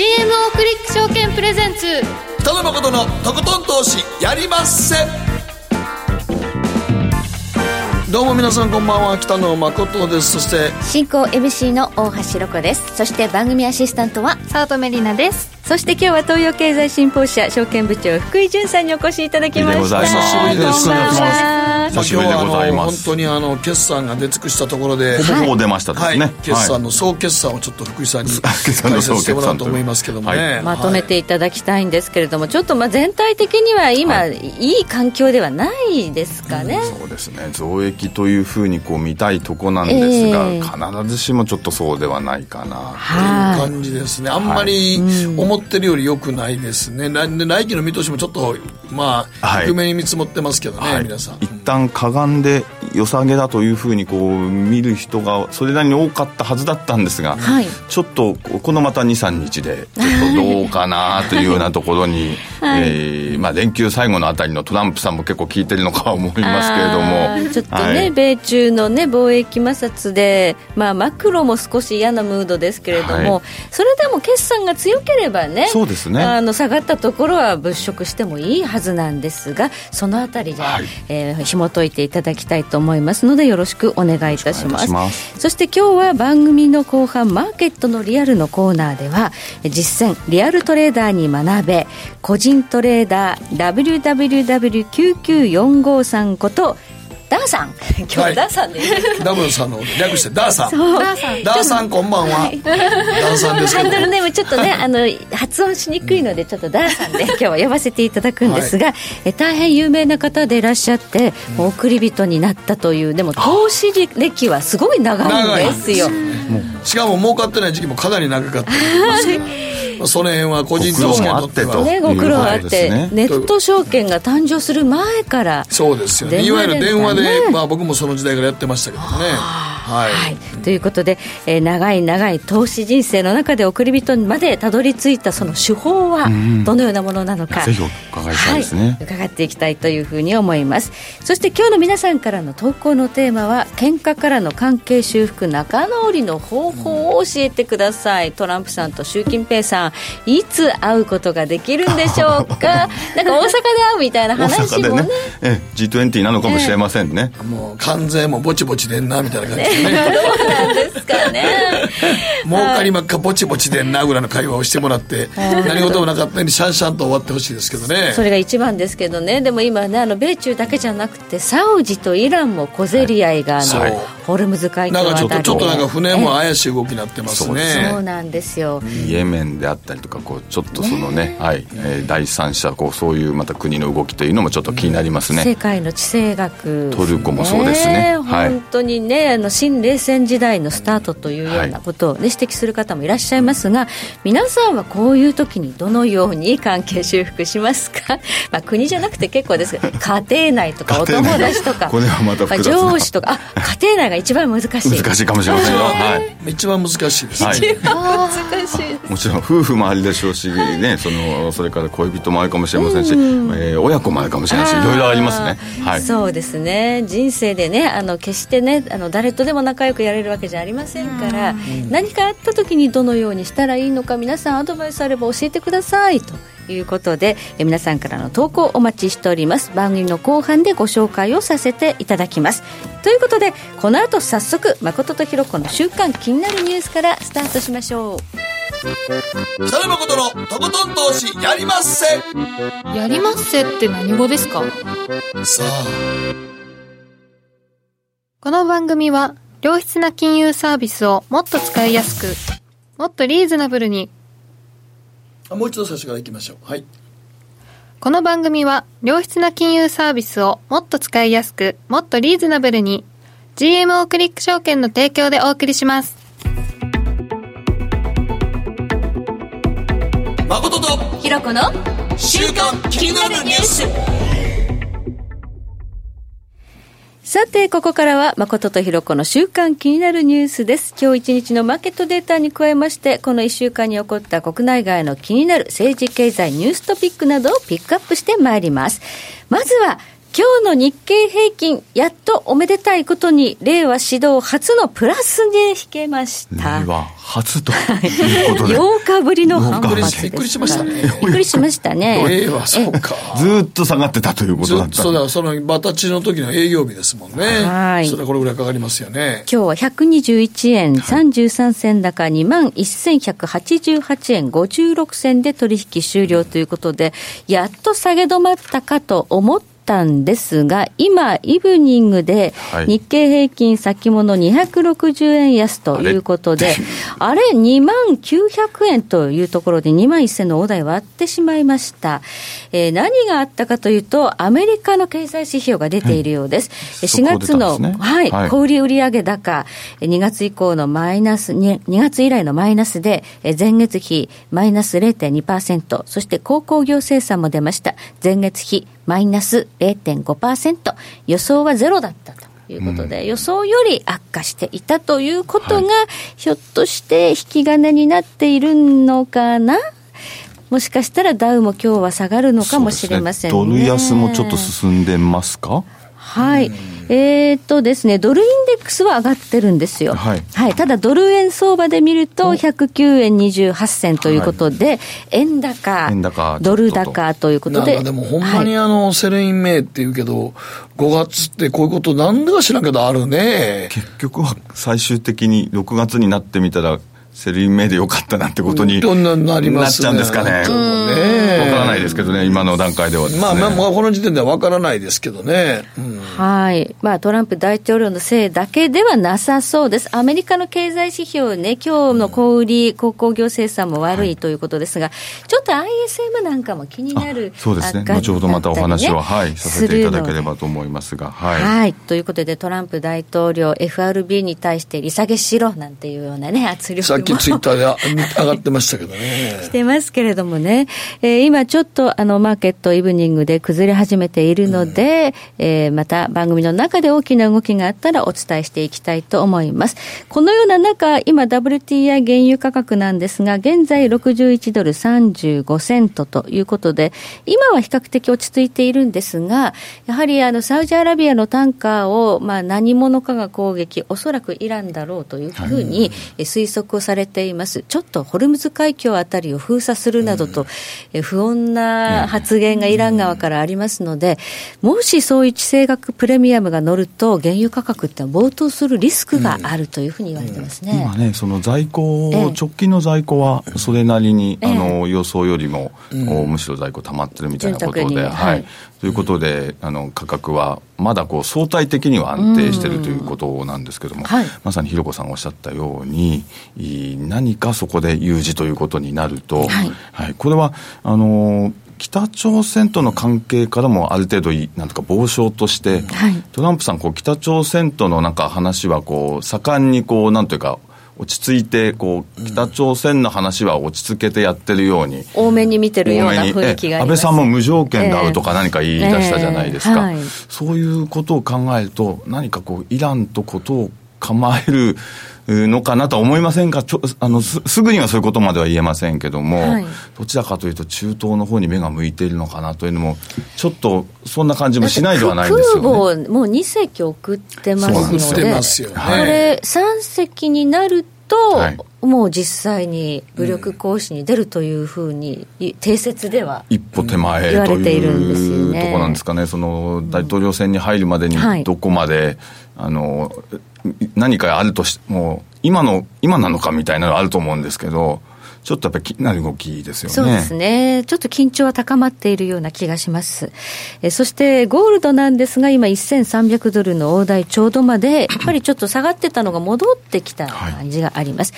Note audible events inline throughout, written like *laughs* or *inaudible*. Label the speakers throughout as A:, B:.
A: GMO クリック証券プレゼンツ。
B: 北野誠のとことん投資やりまっせ。どうも皆さんこんばんは北野誠です。そして
C: 進行 MC の大橋ロコです。そして番組アシスタントは
A: 早乙女里奈です。
C: そして今日は東洋経済新報社証券部長福井潤さんにお越しいただきました。
B: 久しぶりです。
C: こんばんは
B: まあ
D: 久しぶりでございます。
B: 今日はあの本当にあの決算が出尽くしたところで
D: ほぼほぼ出ましたですね、
B: はい、決算の総決算をちょっと福井さんに *laughs* 解説してもらおうと思いますけどもね、
D: はい。
C: まとめていただきたいんですけれども、ちょっとまあ全体的には今、、
D: はい。
C: い環境ではないですかね、
D: そうですね。増益というふうにこう見たいとこなんですが、
C: ええ。
D: 必ずしもちょっとそうではないかな。
C: はい。
B: 感じですね。あんまり思ってるより良くないですね、来で来期の見通しもちょっとまあ、
D: はい。
B: 低めに見積もってますけどね、
D: はい。
B: 皆さん。
D: 一旦かがんで良さげだというふうにこう見る人がそれなりに多かったはずだったんですが、
C: はい。
D: ちょっとこのまた23日でちょっとどうかなというようなところに、*laughs*
C: はい。
D: えーまあ、連休最後のあたりのトランプさんも結構効いてるのかは思いますけれど
C: あ
D: も
C: ーちょっとね、
D: はい。
C: 米中の、ね、貿易摩擦で、まあ、マクロも少し嫌なムードですけれども、
D: はい。
C: それでも決算が強ければね
D: そうですね。
C: あの下がったところは物色してもいいはずなんですがそのあたりじゃあ、
D: はい。
C: えー紐解いていただきたいと思いますのでよろしくお願いいたします。そして今日は番組の後半マーケットのリアルのコーナーではえ実践リアルトレーダーに学べ個人トレーダー WWW99453 ことダーさん。今日はダーさんでいい
B: ダブルさんの略してダーさん。
A: ダーさん。
B: ダーさんこんばんは、ダーさんですけど。
C: ハンドルネームちょっとね *laughs* あの発音しにくいのでちょっとダーさんで *laughs* 今日は呼ばせていただくんですが、え大変有名な方でいらっしゃって、もう送り人になったというでも投資歴はすごい長いんですよ。
B: しかも儲かってない時期もかなり長かった。ですから、まあ、その辺は個人投資家にとっては。
D: ご苦労もあって
C: ね、ご苦労あって、
D: ね。
C: ネット証券が誕生する前から
B: そうですよね。いわゆる電話で、
C: ね。
B: まあ、僕もその時代からやってましたけどねはい、
C: はい、ということで、えー長い長い投資人生の中で送り人までたどり着いたその手法はどのようなものなのか、
D: ぜひお伺いしたいですね。
C: はい、伺っていきたいというふうに思います。そして今日の皆さんからの投稿のテーマは喧嘩からの関係修復仲直りの方法を教えてください。トランプさんと習近平さんいつ会うことができるんでしょうか？*laughs* なんか大阪で会うみたいな
D: 大
C: 話もね。
D: ね。ええ G20 なのかもしれませんね、
B: もう関税もぼちぼちでんなみたいな感じ。でね
C: どうなんですかね。*laughs*
B: 儲かりまっかぼちぼちでんなぐらいの会話をしてもらって何事もなかったようにシャンシャンと終わってほしいですけどね。
C: それが一番ですけどね。でも今ねあの米中だけじゃなくてサウジとイランも小競り合いが、あの
B: そう
C: ホルムズ海峡
B: なんかちょっ
C: あたり
B: とちょっとなんか船も
C: え
B: 怪しい動きになってますね。
C: そうなんですよ、
D: イエメンであったりとかこうちょっとそのねはい。えー第三者こうそういうまた国の動きというのもちょっと気になりますね、
C: 世界の地政学
D: トルコもそうですね。はい。
C: 本当にねあの新冷戦時代のスタートというようなことを、ね、指摘する方もいらっしゃいますが皆さんはこういう時にどのように関係修復しますか、*laughs* まあ、国じゃなくて結構ですが *laughs* 家庭内とかお友達とか
D: これはまた複雑な。
C: 上司とかあ家庭内が一番難しい。
D: 難しいかもしれませんよ、はい。
B: 一番難しいです。ね、
D: はい、
C: 難しい
D: もちろん夫婦もありでしょうし、ね、そのそれから恋人もあるかもしれませんし、えー親子もあるかもしれないしいろいろありますね、はい、
C: そうですね。人生でねあの決してねあの誰とでも仲良くやれるわけじゃありませんから何かあった時にどのようにしたらいいのか皆さんアドバイスあれば教えてくださいということでえ皆さんからの投稿お待ちしております。番組の後半でご紹介をさせていただきます。ということでこの後早速誠とひろ子の週間気になるニュースからスタートしましょう。
B: 北野誠のとことん投資やりまっせ。
A: やりまっせって何語ですか？
B: さあ
A: この番組は良質な金融サービスをもっと使いやすくもっとリーズナブルに。
B: あもう一度最初からいきましょう。はい。
A: この番組は良質な金融サービスをもっと使いやすくもっとリーズナブルに。GMO クリック証券の提供でお送りします。
B: 誠と
C: ひろ子の
B: 週刊気になるニュース
C: さて、ここからは、誠とひろ子の週間気になるニュースです。今日一日のマーケットデータに加えまして、この一週間に起こった国内外の気になる政治経済ニューストピックなどをピックアップしてまいります。まずは、今日の日経平均、やっとおめでたいことに、令和指導初のプラスに引けました。
D: 令和初ということで。*laughs*
C: 8日ぶりの反発です。
B: びっくりしましたね
C: びっくりしましたね。*laughs*
B: ええわ、そうか。
D: ずーっと下がってたというこ
B: ず
D: とだった。
B: そうだ、そのバタチの時の営業日ですもんね。
C: はい
B: それはこれぐらいかかりますよね。
C: 今日は121円33銭高2万1188円56銭で取引終了ということで、やっと下げ止まったかと思ったんですが、今、イブニングで
D: はい
C: 日経平均先物260円安ということで、*laughs* あれ、2万900円というところで2万1000の大台割ってしまいました。えー何があったかというと、アメリカの経済指標が出ているようです。え4
D: そこ出
C: 月の、
D: ね
C: はい、
D: はい
C: 小売売上高、え2月以降のマイナス、2, 2月以来のマイナスで、え前月比マイナス0.2%、そして鉱工業生産も出ました。前月比マイナス0.5%、予想はゼロだったと。いうことで、予想より悪化していたということが、ひょっとして引き金になっているのかな？もしかしたらダウも今日は下がるのかもしれませんね。
D: ね。ドル安もちょっと進んでますか？
C: はい。えーっとですね、ドルインデックスは上がってるんですよ。
D: はい
C: ただ、ドル円相場で見ると、109円28銭ということで、円高、
D: 円高
C: ドル高ということで。
B: なんかでもほんまにあの、 Sell in May って言うけど、5月ってこういうことなんでか知らんけどあるね。
D: 結局は最終的に6月になってみたら、Sell in May でよかったなってことに
B: どんなになります
D: なっちゃうんですかね。
B: うん
D: わ
B: ね
D: からないですけどね、今の段階ではですね。
B: まあまあ、まあ、この時点では分からないですけどね。うん
C: はい。まあ、トランプ大統領のせいだけではなさそうです。アメリカの経済指標ね、今日の小売り、鉱工業生産も悪いということですが、ちょっと ISM なんかも気になる。
D: あそうですね。
C: あ
D: 後ほどまたお話は、
C: だったりね
D: はい、させていただければと思いますが、
C: で
D: はい。
C: はい。ということで、トランプ大統領、FRB に対して利下げしろなんていうようなね、圧力
B: きツイッターであ上がってましたけどね。
C: してますけれどもね、えー今ちょっとあのマーケットイブニングで崩れ始めているので、えーまた番組の中で大きな動きがあったらお伝えしていきたいと思います。このような中、今 WTI 原油価格なんですが、現在61ドル35セントということで、今は比較的落ち着いているんですが、やはりあのサウジアラビアのタンカーを、まあ、何者かが攻撃、おそらくイランだろうというふうにえ推測をされています。ちょっとホルムズ海峡あたりを封鎖するなどと、え不穏な発言がイラン側からありますので、もしそういう地政学プレミアムが乗ると、原油価格って暴騰するリスクがあるというふうに言われてますね。
D: 今ね、その在庫、
C: ええ。
D: 直近の在庫はそれなりに、
C: ええ。
D: あの予想よりも、おむしろ在庫溜まってるみたいなことで、
C: は
D: はい。い、ということであの価格はまだこう相対的には安定しているということなんですけども、
C: はい。
D: まさにひろこさんがおっしゃったようにい何かそこで有事ということになると、
C: はい。
D: はい、これはあの北朝鮮との関係からもある程度い、なんとか傍証として、
C: はい。
D: トランプさん、こう北朝鮮とのなんか話はこう、盛んにこう、なんというか、落ち着いてこう、北朝鮮の話は落ち着けてやってるように、
C: 多めに見てるような雰囲気があります。
D: え安倍さんも無条件で会うとか何か言い出したじゃないですか、
C: ええ。はい
D: そういうことを考えると、何かこう、イランとことを構えるのかなとは思いませんか？ちょあのすすぐにはそういうことまでは言えませんけども、
C: はい。
D: どちらかというと中東の方に目が向いているのかなというのもちょっとそんな感じもしないではないんですよね。
C: 空母をもう2隻送ってますので、
D: で
B: ね。
C: これ、3隻になると、
D: はい。
C: もう実際に武力行使に出るというふうに、定説では。
D: 一歩手前
C: 言わ
D: と
C: れているんですよ
D: いう
C: ね
D: ところなんですかね、その大統領選に入るまでに
C: はい。
D: どこまで、あの何かあるとしても、今の今なのかみたいなのあると思うんですけど、ちょっとやっぱり気になる動きですよね。
C: そうですね。ちょっと緊張は高まっているような気がします。えそして、ゴールドなんですが、今1300ドルの大台ちょうどまで、*clears throat* やっぱりちょっと下がってたのが戻ってきた感じがあります。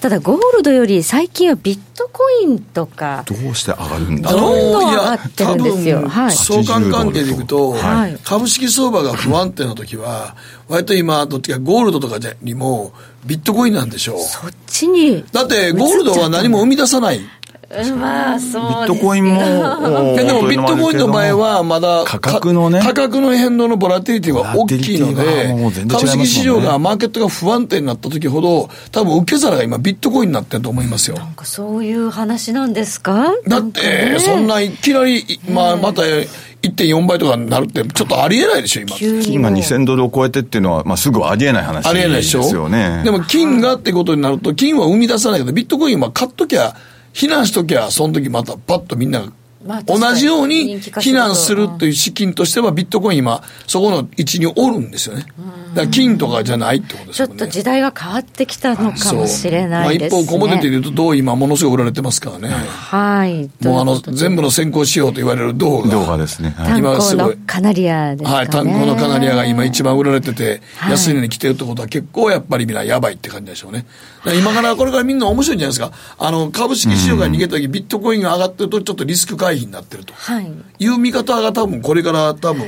C: ただ、ゴールドより最近はビットコインとか、
D: どうして上がるんだ
C: ど
D: ろう。
C: んどん上がってるんですよはい
B: 相関関係でいくと、
C: はい
B: 株式相場が不安定な時は、割と今、どっちかゴールドとかよりも、ビットコインなんでしょう。
C: そっちに。
B: だって、ゴールドは何も生み出さない。
C: うんまあ、そう
D: ビットコインも、*laughs*
B: ででもビットコインの場合は、まだ
D: 価格のね
B: か価格の変動のボラティリティが大きいので株式市場が、マーケットが不安定になった時ほど、多分受け皿が今、ビットコインになってると思いますよ。
C: なんかそういう話なんですか？
B: だって、そんないきなり、まあ、また1.4倍とかになるって、ちょっとありえないでしょ、今。
D: 金が2000ドルを超えてっていうのは、まあ、すぐありえない話
B: ありえないで
D: で
B: しょ？
D: すよね。
B: でも金がってことになると、金は生み出さないけど、ビットコインは買っときゃ、避難しときゃ、その時またパッとみんなが
C: まあ
B: 同じように避難するという資金としては、ビットコイン今、そこの位置におるんですよね。だから金とかじゃないってことです
C: ちょ
B: よね。
C: っと時代が変わってきたのかもしれないですね。
B: まあ、一方、コモディティで言うと、銅今ものすごい売られてますからね。
C: はい。
B: もうあの、全部の先行仕様と言われる銅が。
D: 動画ですね。はい
B: 今すごい
C: カナリアですかね。
B: はい、炭鉱のカナリアが今一番売られてて、
C: はい
B: 安いのに来てるってことは結構やっぱりみんなやばいって感じでしょうね。今からこれからみんな面白いんじゃないですか。あの、株式市場から逃げた時、ビットコインが上がってるとちょっとリスク回避になってると。
C: はい。
B: いう見方が多分これから多分、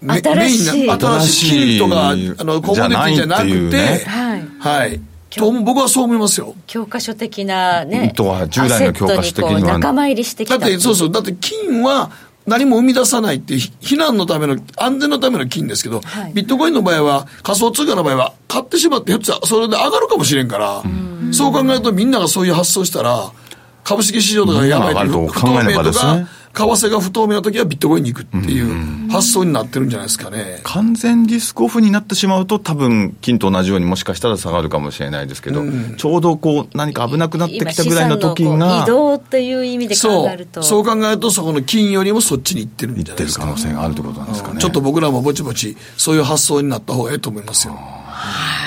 B: メ
C: 新しい
B: メインな新しい金とか、あの、コモディティじゃなく
D: て
C: はい。
B: はい。と僕はそう思いますよ。
C: 教科書的なね。
D: とは従来の教科書的には
C: 仲間入りしてきた
B: だって、そうそう、だって金は何も生み出さないっていう、避難のための、安全のための金ですけど、
C: はい。
B: ビットコインの場合は、仮想通貨の場合は、買ってしまって、ひょっとしたらそれで上がるかもしれんから、そう考えるとみんながそういう発想したら、株式市場とかやばい
D: みんなが上がると
B: 不
D: 考えれ
B: 透明と
D: ばですね。
B: か、為替が不透明な時はビットコインに行くっていう発想になってるんじゃないですかね。
D: 完全リスクオフになってしまうと、多分金と同じようにもしかしたら下がるかもしれないですけど、ちょうどこう何か危なくなってきたぐらいの時
C: 今資産のこう
D: が
C: 移、動っていう意味で考
B: そう。
C: えると。
B: そう考えると、そこの金よりもそっちに行ってるん
D: いっ
B: じゃないですか。
D: てる可能性があるということなんですかね。
B: ちょっと僕らもぼちぼち、そういう発想になった方がいいと思いますよ。
C: はい。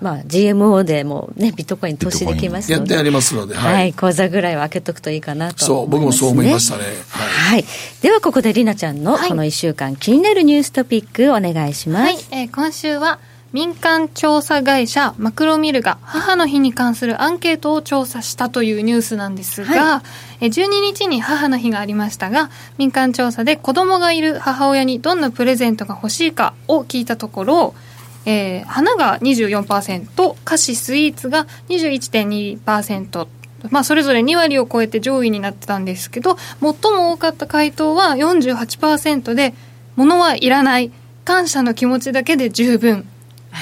C: まあ、GMO でもね、ビットコイン投資できますので。
B: やってやりますので、
C: はい、
B: はい。
C: 口座ぐらいは開けとくといいかなと
B: そう、僕もそう思いましたね。
C: は、
B: はい
C: ではここでりなちゃんのこの1週間気になるニューストピックお願いします。
A: はい、えー今週は民間調査会社マクロミルが母の日に関するアンケートを調査したというニュースなんですが、
C: は
A: えー12日に母の日がありましたが民間調査で子供がいる母親にどんなプレゼントが欲しいかを聞いたところ、えー花が24%菓子スイーツが21.2%まあ、それぞれ2割を超えて上位になってたんですけど最も多かった回答は48%で物はいらない。感謝の気持ちだけで十分。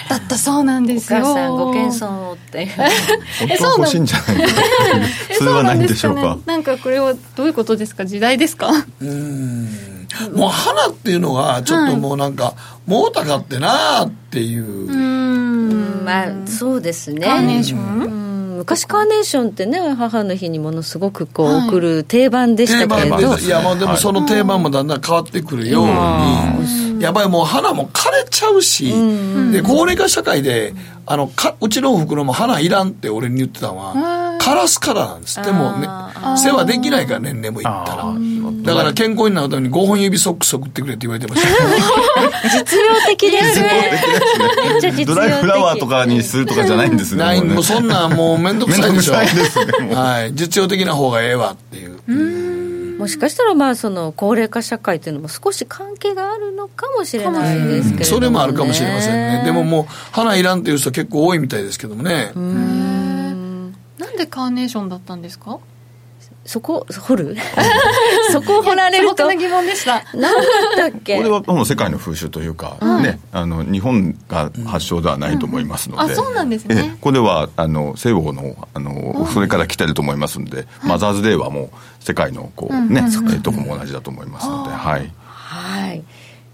A: だったそうなんで
C: お
A: すよ。
C: 母さんご謙遜をって。*laughs* いう。
D: 本当は欲しいんじゃないか。*laughs*
A: え
D: それはないんでしょうか
A: そうなんです。ねなんかこれはどういうことですか？時代ですか？
B: もう花っていうのが、ちょっともうなんか、もうたかってなーっていう。
A: うーん
C: まあ、そうですね。
A: カーネーション？
C: うん昔カーネーションってね母の日にものすごくこう、
A: はい
C: 送る定番でし
B: 定
C: たけれど。
B: 番です。いや、もうでもその定番もだんだん変わってくるように、やっぱりもう花も枯れちゃうし、で、高齢化社会で、あの、か、うちのお袋も花いらんって俺に言ってたのは、枯らすからなんですって、もうね、世話できないから年齢もいったら。だから健康になるために5本指ソックス送ってくれって言われてました。*laughs*
C: 実用的ですね
D: ドライフラワーとかにするとかじゃないんですね。
B: ない、
D: もう
B: そんなんもうめんどくさいでしょ。*laughs* はい。実用的な方がええわっていう。
C: もしかしたらまあその高齢化社会というのも少し関係があるのかもしれないですけれども、ね、
B: それもあるかもしれませんね。でももう、花いらんっていう人結構多いみたいですけどもね。
A: なんでカーネーションだったんですか？
C: そこ掘る？*laughs* そこを掘られると？
A: 素朴な疑問でした。
C: 何だったっけ？
D: これはもう世界の風習というか、ね、あの日本が発祥ではないと思いますので、
A: うん。あそうなんですね。
D: ええこれはあの西欧のあの、それから来てると思いますので、マザーズデーはもう世界のこう、ねえどこも同じだと思いますので、はい、
C: はい。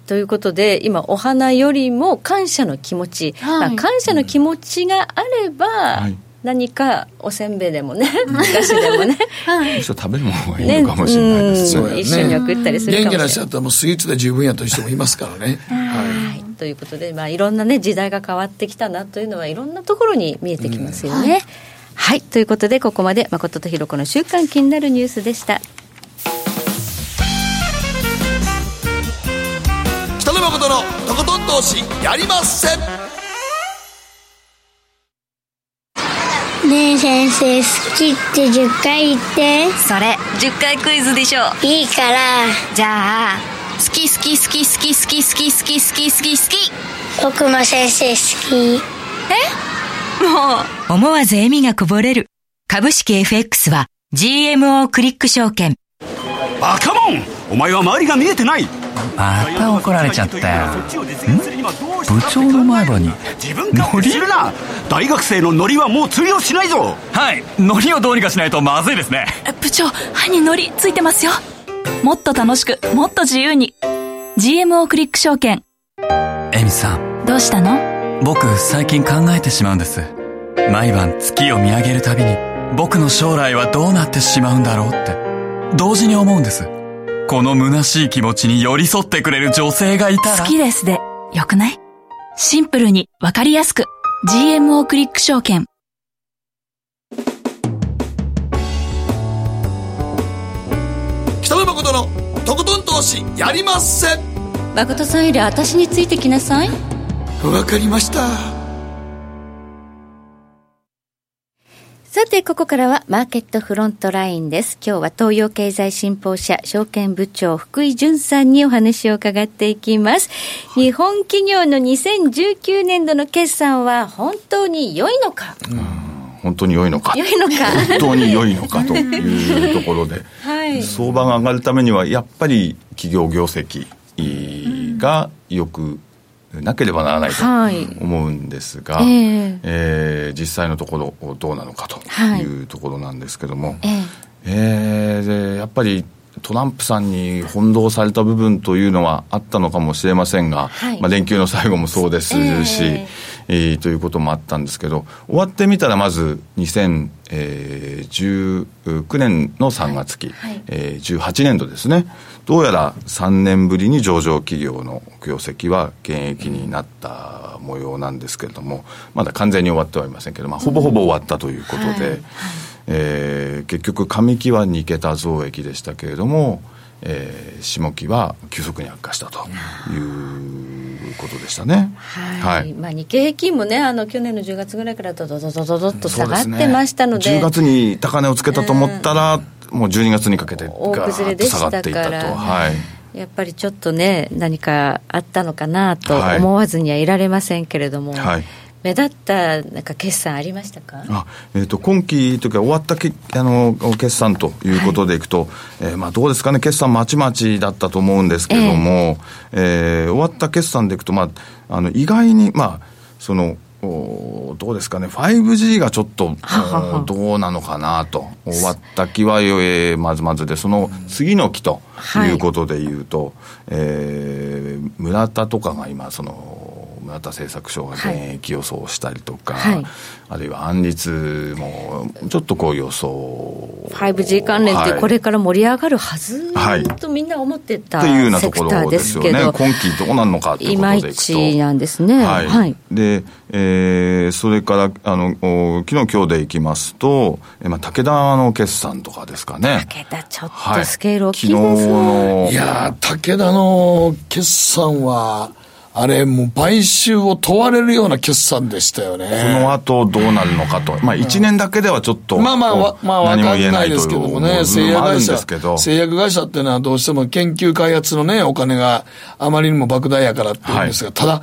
C: ということで今お花よりも感謝の気持ち、
A: はい。
C: まあ、感謝の気持ちがあれば、
D: はい
C: 何かおせんべいでもねお菓子でもね *laughs*
A: はい
D: 食べるものがいいのかもしれないですね
C: うん一緒に送ったりするか
B: 元気な
C: もしれない
B: 人だったらもうスイーツで十分やという人もいますからね。*laughs* は
C: はい、ということで、まあ、いろんなね時代が変わってきたなというのはいろんなところに見えてきますよね。はい、ということでここまで誠とひろ子の週間気になるニュースでした。
B: い。北野誠のとことん投資やりません。
E: ねえ先生好きって10回言って。
F: それ10回クイズでしょ。
E: いいから。
F: じゃあ好き好き好き好き好き好き好き好き好き好き
E: 僕も先生好き。
F: もう。思わず笑みがこぼれる。株式 FX は GMO クリック証券。
G: バカモン!お前は周りが見えてない
H: また怒られちゃったよ。部長の前歯に
G: 自分勝手にするな。大学生のノリはもう通用しないぞ。
H: はい。ノリをどうにかしないとまずいですね。
F: 部長歯にノリついてますよ。もっと楽しくもっと自由に。GMO クリック証券。
H: エミさん。
F: どうしたの？
H: 僕最近考えてしまうんです。毎晩月を見上げるたびに僕の将来はどうなってしまうんだろうって。同時に思うんですこの虚しい気持ちに寄り添ってくれる女性がいたら。
F: 好きですでよくない？シンプルにわかりやすく。GMO クリック証券。
B: 北野誠のとことん投資やりまっせ。
C: 誠さんより私についてきなさい。
B: わかりました
C: さて、ここからはマーケットフロントラインです。今日は東洋経済新報社証券部長福井淳さんにお話を伺っていきます。日本企業の2019年度の決算は本当に良いのか、
D: 本当に良いのか。
C: 良いのか？
D: 本当に良いのかというところで、
C: はい。
D: 相場が上がるためにはやっぱり企業業績が良くなければならないと
C: はい。
D: 思うんですが、
C: ええ。
D: えー実際のところどうなのかと
C: はい。
D: いうところなんですけども、
C: ええ。
D: えーでやっぱりトランプさんに翻弄された部分というのはあったのかもしれませんが、
C: はい。
D: まあ、連休の最後もそうですし、
C: え
D: え。
C: え
D: ーということもあったんですけど終わってみたらまず2019年の3月期、
C: はい。はい
D: えー18年度ですねどうやら3年ぶりに上場企業の業績は減益になった模様なんですけれどもまだ完全に終わってはいませんけど、まあ、ほぼほぼ終わったということで、
C: はいはい。
D: えー結局上期は2桁増益でしたけれども、えー下期は急速に悪化したということでしたね。
C: はい、まあ、日経平均もね、あの去年の10月ぐらいからドドドドドドっと下がってましたので、
D: 10月に高値をつけたと思ったら、もう12月にかけて
C: 大
D: ガーッと
C: 崩れでし
D: 下がっていったと。はい。
C: やっぱりちょっとね、何かあったのかなと
D: はい。
C: 思わずにはいられませんけれども、
D: はい。
C: 目立ったなんか決算ありましたか？
D: あえー、と今期というか終わったけあの決算ということでいくと、えーまあ、どうですかね決算まちまちだったと思うんですけれども、えー終わった決算でいくと、まあ、あの意外に、まあ、そのおどうですかね。5G がちょっとどうなのかなと。終わった期は、えーまずまずでその次の期ということでいうと、えー村田とかが今その村田製作所が現役予想をしたりとか、
C: はい。
D: あるいは安立もちょっとこう予想。
C: 5G 関連ってこれから盛り上がるはず？
D: はい。
C: とみんな思ってた
D: っていうような
C: セクター
D: ところ
C: でけど、
D: ですすよね今期どうなるのかっていう
C: いまい
D: こと。でいくと
C: ちなんですね。
D: はい、
C: はい。
D: で、えーそれからあのお昨日今日でいきますと、えまあ、武田の決算とかですかね。
C: 武田ちょっ
D: はい
C: とスケール大きいです
D: 昨日
C: ね。
D: の
B: いやー、武田の決算は、あれ、もう買収を問われるような決算でしたよね。
D: この後どうなるのかと、まあ、1年だけではちょっと、
B: まあまあ、わまあ、わかんないですけどもね、
D: 部
B: 製薬会社製薬会社っていうのはどうしても研究開発のね、お金があまりにも莫大やからっていうんですが、ただ、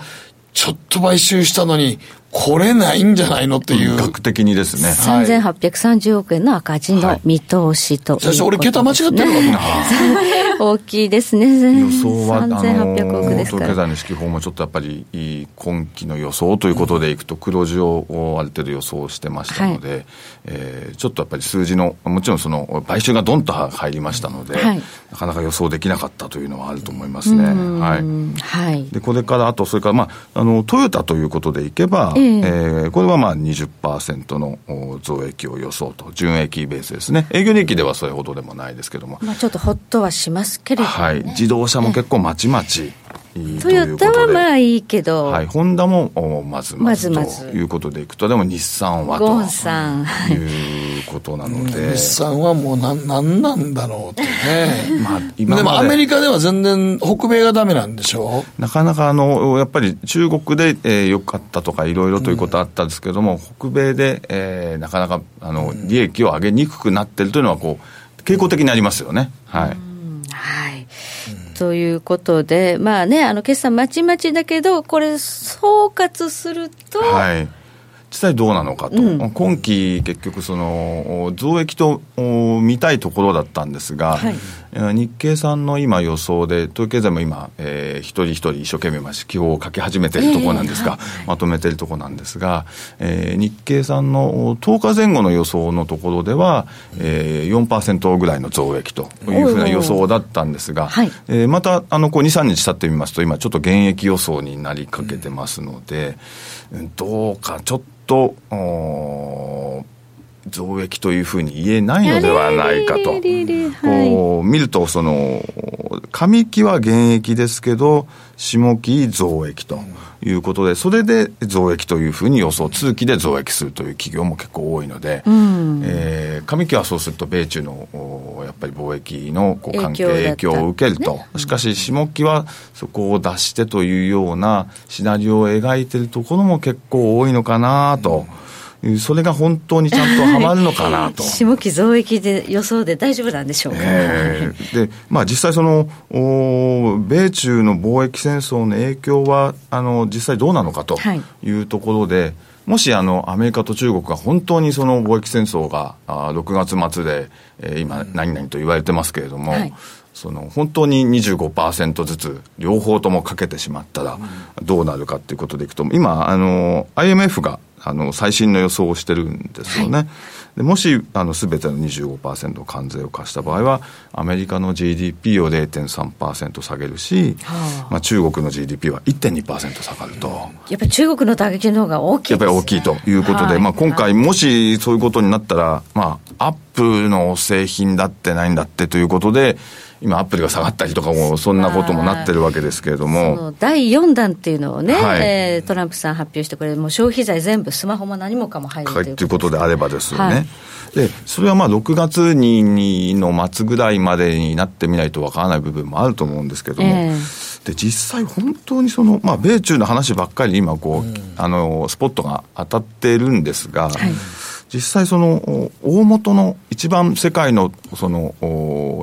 B: ちょっと買収したのに、これないんじゃないのっていう。
D: 額的にですね、
B: はい
C: 3830億円の赤字の見通しとね、
B: 最初俺桁間違ってるのかと思った。*laughs*
C: 大きいですね。
D: 予想は、あの
C: 3800億ですから。
D: 東京経済の指揮法もちょっとやっぱり、いい今期の予想ということでいくと、黒字をある程度予想してましたので、えーちょっとやっぱり数字の、もちろんその、買収がどんと入りましたので、
C: はい
D: なかなか予想できなかったというのはあると思いますね。はい。
C: うんはい。
D: でこれからあと、それから、まあ、あのトヨタということでいけば、
C: ええ。
D: えーこれはまあ20%のお増益を予想と、純益ベースですね、営業利益ではそれほどでもないですけども、
C: まあちょっとほっとはしますけれども、ね。
D: はい、自動車も結構まちまち。
C: トヨタはまあいいけど、
D: はい、ホンダもおまずまず
C: まずまず。
D: ということでいくと、でも日産はと
C: ゴンさん。はい
D: いうことなので、
B: 日産はもうなん、なんなんだろうってね。*laughs*
D: まあ、今
B: で。もアメリカでは全然北米がダメなんでしょ？
D: なかなかあのやっぱり中国で、えー、良かったとかいろいろということあったんですけども、北米で、えーなかなかあの利益を上げにくくなってるというのはこう傾向的にありますよね。はい。
C: はい。ということで、まあね、あの決算まちまちだけど、これ、総括すると、
D: はい。実際どうなのかと、うん、今期、結局その、増益と見たいところだったんですが、はい、日経さんの今、予想で、東経済も今、えー、一人一人一生懸命、記号を書き始めているところなんですが、えーはい、まとめているところなんですが、えー、日経さんの10日前後の予想のところでは、えー、4%ぐらいの増益というふうな予想だったんですが、はい、えー、またあのこう2、3日経ってみますと、今、ちょっと減益予想になりかけてますので、うん、どうか、ちょっと、増益というふうに言えないのではないかと。こう見ると、その、上期は減益ですけど、下期増益ということで、それで増益というふうに予想、通期で増益するという企業も結構多いので、うん、えー、上期はそうすると、米中のやっぱり貿易のこう関係、影響を受けると、ね、しかし下期はそこを出してというようなシナリオを描いているところも結構多いのかなと。うんそれが本当にちゃんとはまるのかなと。*laughs*
C: 下期増益で予想で大丈夫なんでしょうか？え
D: ー、*laughs* で、まあ実際その、お米中の貿易戦争の影響は、あの、実際どうなのかというところで、はい、もしあのアメリカと中国が本当にその貿易戦争があ6月末で、えー、今、何々と言われてますけれども、はいその本当に25%ずつ両方ともかけてしまったらどうなるかということでいくと今あの IMF があの最新の予想をしてるんですよね。はい、でもしあの全ての25%関税を課した場合はアメリカの GDP を0.3%下げるし、はあ、まあ、中国の GDP は1.2%下がると。
C: やっぱり中国の打撃の方が大きい、
D: ね、やっぱり大きいということで、はい、まあ、今回もしそういうことになったら、まあ、アップの製品だってないんだってということで今、アップルが下がったりとかも、そんなこともなってるわけですけれども。
C: 第4弾っていうのをね、はい、えー、トランプさん発表してくれもう消費財全部、スマホも何もかも入ると
D: いうこと。であればですよね。はい、で、それはまあ6月にの末ぐらいまでになってみないとわからない部分もあると思うんですけども、えー、で、実際本当にその、まあ、米中の話ばっかり今こう、うん、あの、スポットが当たっているんですが、はい実際その大元の一番世界のその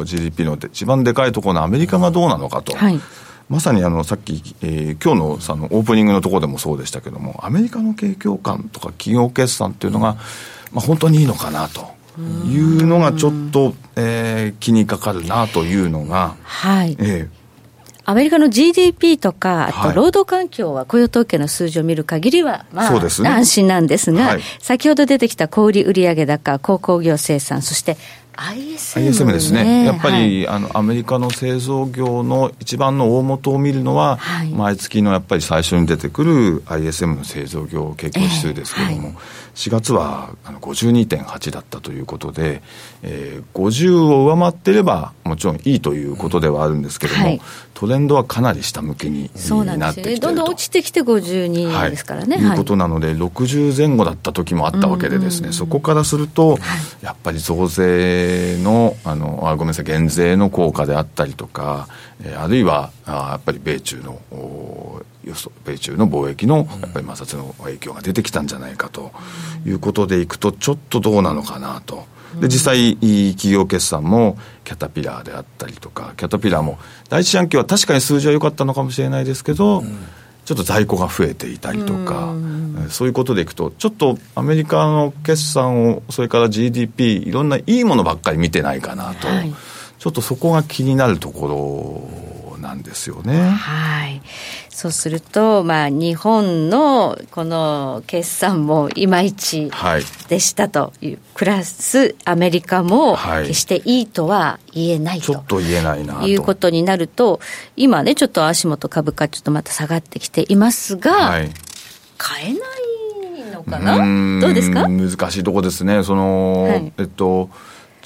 D: GDP の一番でかいところのアメリカがどうなのかと。はいまさにあのさっき、えー、今日のそのオープニングのところでもそうでしたけども、アメリカの景況感とか企業決算っていうのが、まあ、本当にいいのかなと。いうのがちょっと、えー、気にかかるなというのが、
C: はい、えー、アメリカの GDP とか、あと労働環境は雇用統計の数字を見る限りは、まあ、ね、安心なんですが、はい、先ほど出てきた小売売上高、鉱工業生産、そして ISM,
D: ISM ですね、やっぱり、はい、あのアメリカの製造業の一番の大元を見るのは、はい、毎月のやっぱり最初に出てくる ISM の製造業景況指数ですけれども、えーはい、4月はあの52.8だったということで、えー、50を上回っていれば、もちろんいいということではあるんですけれども、はい、トレンドはかなり下向きになってきてると、
C: どんどん落ちてきて52ですからね。
D: はい、いうことなので、60前後だった時もあったわけでですね、そこからすると、やっぱり増税のあのあごめんなさい減税の効果であったりとか、えー、あるいはあやっぱり米中の米中の貿易のやっぱり摩擦の影響が出てきたんじゃないかということでいくとちょっとどうなのかなと。で実際企業決算もキャタピラーであったりとかキャタピラーも第一四半期は確かに数字は良かったのかもしれないですけど、ちょっと在庫が増えていたりとか、そういうことでいくと、ちょっとアメリカの決算を、それから GDP、いろんないいものばっかり見てないかなと、はい、ちょっとそこが気になるところなんですよね。
C: はい。そうすると、まあ、日本のこの決算もいまいちでしたという、はい、プラスアメリカも決していいとは言えないと、
D: ちょっと言えないな
C: いうことになると、今ね、ちょっと足元株価ちょっとまた下がってきていますが、はい、買えないのかな？どうですか？
D: 難しいとこですね。その、はい、えっと、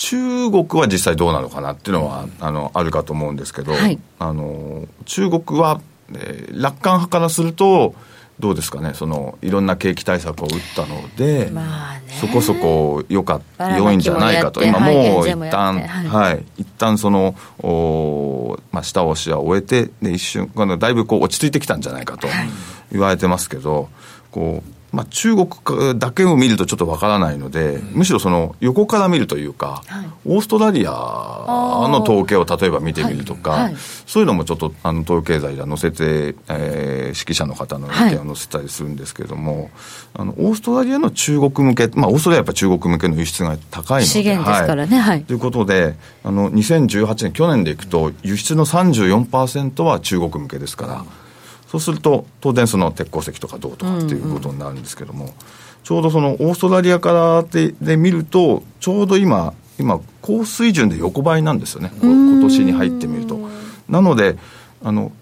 D: 中国は実際どうなのかなっていうのは、あのあるかと思うんですけど、はい、あの中国は、えー、楽観派からするとどうですかね？そのいろんな景気対策を打ったので、まあ、そこそこ良か良いんじゃないかと。今もう一旦、はい、はい、一旦そのお、まあ、下押しは終えてで一瞬だいぶこう落ち着いてきたんじゃないかと言われてますけど、こうまあ、中国だけを見るとちょっとわからないので、うん、むしろその横から見るというか、はい、オーストラリアの統計を例えば見てみるとか、はいはい、そういうのもちょっとあの東京経済で載せて、えー、指揮者の方の意見を載せたりするんですけれども、あのオーストラリアの中国向け、まあ、オーストラリアやっぱ中国向けの輸出が高いので。
C: 資源ですからね、はい。
D: ということで、あの2018年、去年でいくと、輸出の34%は中国向けですから。そうすると当然その鉄鉱石とか銅とかっていうことになるんですけども、うんうん、ちょうどそのオーストラリアからでで見るとちょうど今今高水準で横ばいなんですよね。今年に入ってみると。なのであの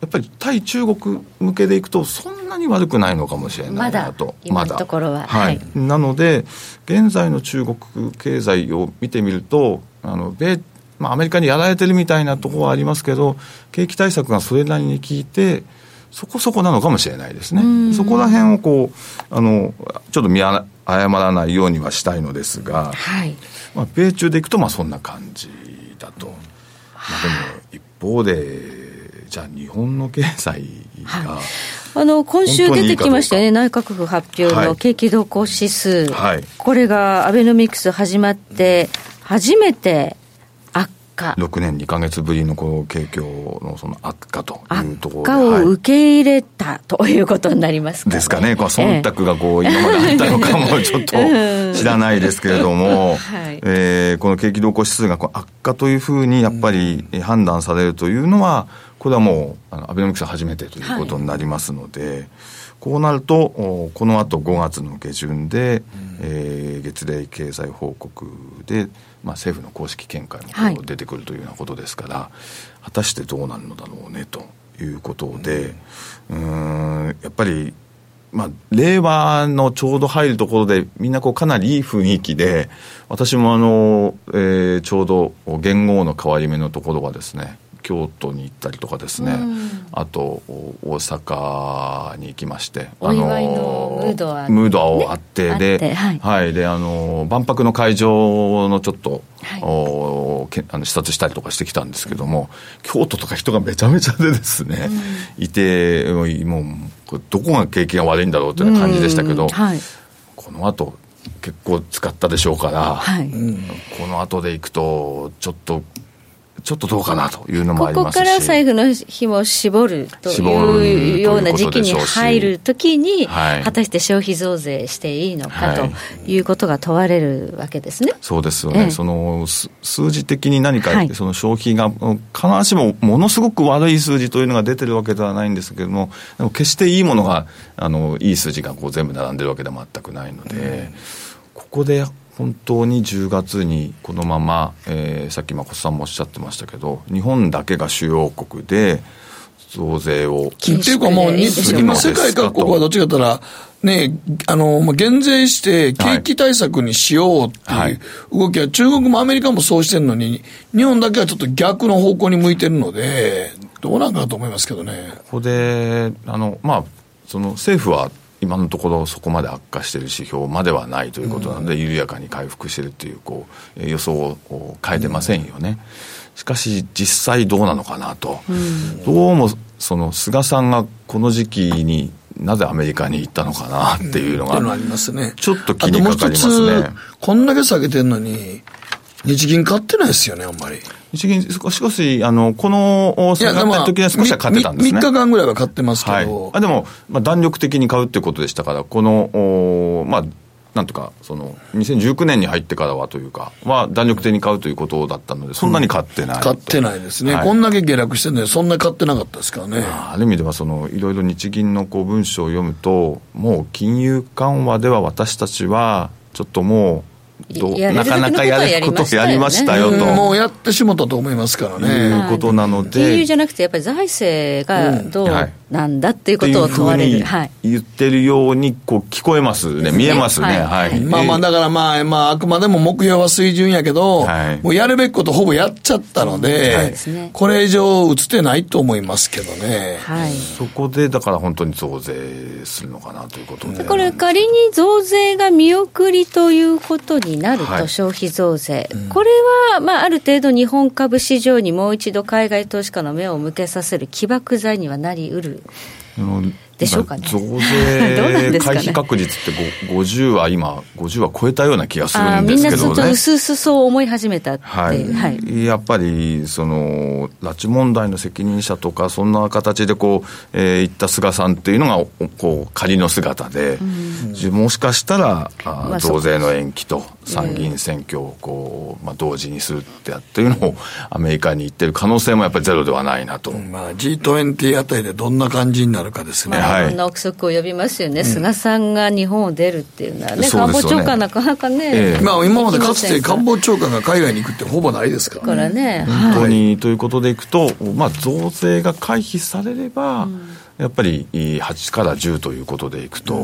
D: やっぱり対中国向けでいくとそんなに悪くないのかもしれないなと。
C: まだところは、
D: はい、なので現在の中国経済を見てみるとあの米まあ、アメリカにやられてるみたいなところはありますけど景気対策がそれなりに効いてそこそこなのかもしれないですね。そこら辺をこう、あの、ちょっと見誤らないようにはしたいのですが、はい、まあ、米中でいくと、まあそんな感じだと。まあでも、一方で、じゃあ日本の経済が、はい、
C: あの今週出てきましたよね、内閣府発表の景気動向指数、はい、これがアベノミクス始まって、初めて
D: 化6年2か月ぶりのこう景況のその悪化というところ
C: 悪化を受け入れた、ということになりますか、
D: ね、ですかね、こう忖度がこう、今まであったのかもちょっと知らないですけれども、はい、えー、この景気動向指数がこう悪化というふうにやっぱり判断されるというのは、これはもうあのアベノミクス初めてということになりますので。はいこうなると、このあと5月の下旬で、うん、えー、月例経済報告で、まあ、政府の公式見解も出てくるというようなことですから、はい、果たしてどうなるのだろうねということで、うん、んやっぱり、まあ、令和のちょうど入るところで、みんなこうかなりいい雰囲気で、私もあの、えー、ちょうど元号の変わり目のところはですね、京都に行ったりとかですね、うん、あと大阪に行きまして。
C: お祝いのムードは、
D: ムードはあって、ね、で、はい、はい、であの万博の会場のちょっと、はい、おけあの視察したりとかしてきたんですけども、京都とか人がめちゃめちゃでですね、うん、いてもうどこが景気が悪いんだろうというような感じでしたけど、うん。はい、この後結構使ったでしょうから、はい、この後でいくとちょっとちょっとどうかなというのもあります
C: ここから財布の紐を絞るというような時期に入るときに、はい、果たして消費増税していいのかとい。うことが問われるわけですね。
D: そうですよね、ええ、その数字的に何か、その消費が必ずしもものすごく悪い数字というのが出てるわけではないんですけれども、でも決していいものが、あのいい数字がこう全部並んでるわけでは全くないので、うん、ここで本当に10月にこのまま、えー、さっき誠さんもおっしゃってましたけど、日本だけが主要国で、増税を。
B: っていうかもう、今世界各国はどっちかとったら、ね、あの、まあ、減税して景気対策にしようっていう動きは、中国もアメリカもそうしてるのに、日本だけはちょっと逆の方向に向いてるので、どうなんかなと思いますけどね。
D: ここで、あの、まあ、その政府は今のところそこまで悪化している指標まではないということなので、緩やかに回復しているというこう予想を変えてませんよね。しかし実際どうなのかなと、どうもその菅さんがこの時期になぜアメリカに行ったのかなっていうのが、ちょっと気にかかりますね。
B: こんだけ下げてるのに、日銀買ってないですよね、あんまり。
D: 日銀、少しあの、この、下がった時には少しは買ってたんですね。
B: 3日間ぐらいは買ってますけど。はい、
D: あでも、まあ、弾力的に買うっていうことでしたから、この、おまあ、なんとか、その、2019年に入ってからはというか、は弾力的に買うということだったので、そんなに買ってない、うん、
B: 買ってないですね、はい、こんだけ下落してるのに、そんなに買ってなかったですからね。
D: ある意味では、その、いろいろ日銀のこう文章を読むと、もう金融緩和では私たちは、ちょっともう、なかなかやることをやりましたよと。
B: もうやってしもたと思いますからね。
D: いうことなので。
C: 金融じゃなくて、やっぱり財政がどうなんだっていうことを問われる。
D: はい、言ってるようにこう聞こえますね、見えますね。はい。
B: まあまあ、だからまあ、まあ、あくまでも目標は水準やけど、はい、もうやるべきことほぼやっちゃったので、はい、これ以上移ってないと思いますけどね。
D: はい。そこで、だから本当に増税するのかなということで。
C: これ仮に増税が見送りということになると、消費増税。これは、まあ、ある程度日本株市場にもう一度海外投資家の目を向けさせる起爆剤にはなりうる。あのでしょうかね。
D: 増税 *laughs* 回避確率って50は今、50は超えたような気がするんですけどね。みんなちょっと
C: 薄々そう思い始めたって。
D: はい、はい、やっぱり、その、拉致問題の責任者とか、そんな形でこう、えー、言った菅さんっていうのが、こう、仮の姿で、うん、もしかしたら、あ増税の延期と参議院選挙をこう、まあ、同時にするってやっていうのを、アメリカに行ってる可能性もやっぱりゼロではないなと。
B: まあ、G20 あたりでどんな感じになるかですね。
C: はい、い。ろんな憶測を呼びますよね、うん、菅さんが日本を出るっていうのはね、官房長官なかなかね、え
B: え、まあ、今までかつて官房長官が海外に行くってほぼないですから
C: ね。からね
D: 本当に、はい、ということでいくと、まあ、増税が回避されれば、うんやっぱり8から10ということでいくと、うん、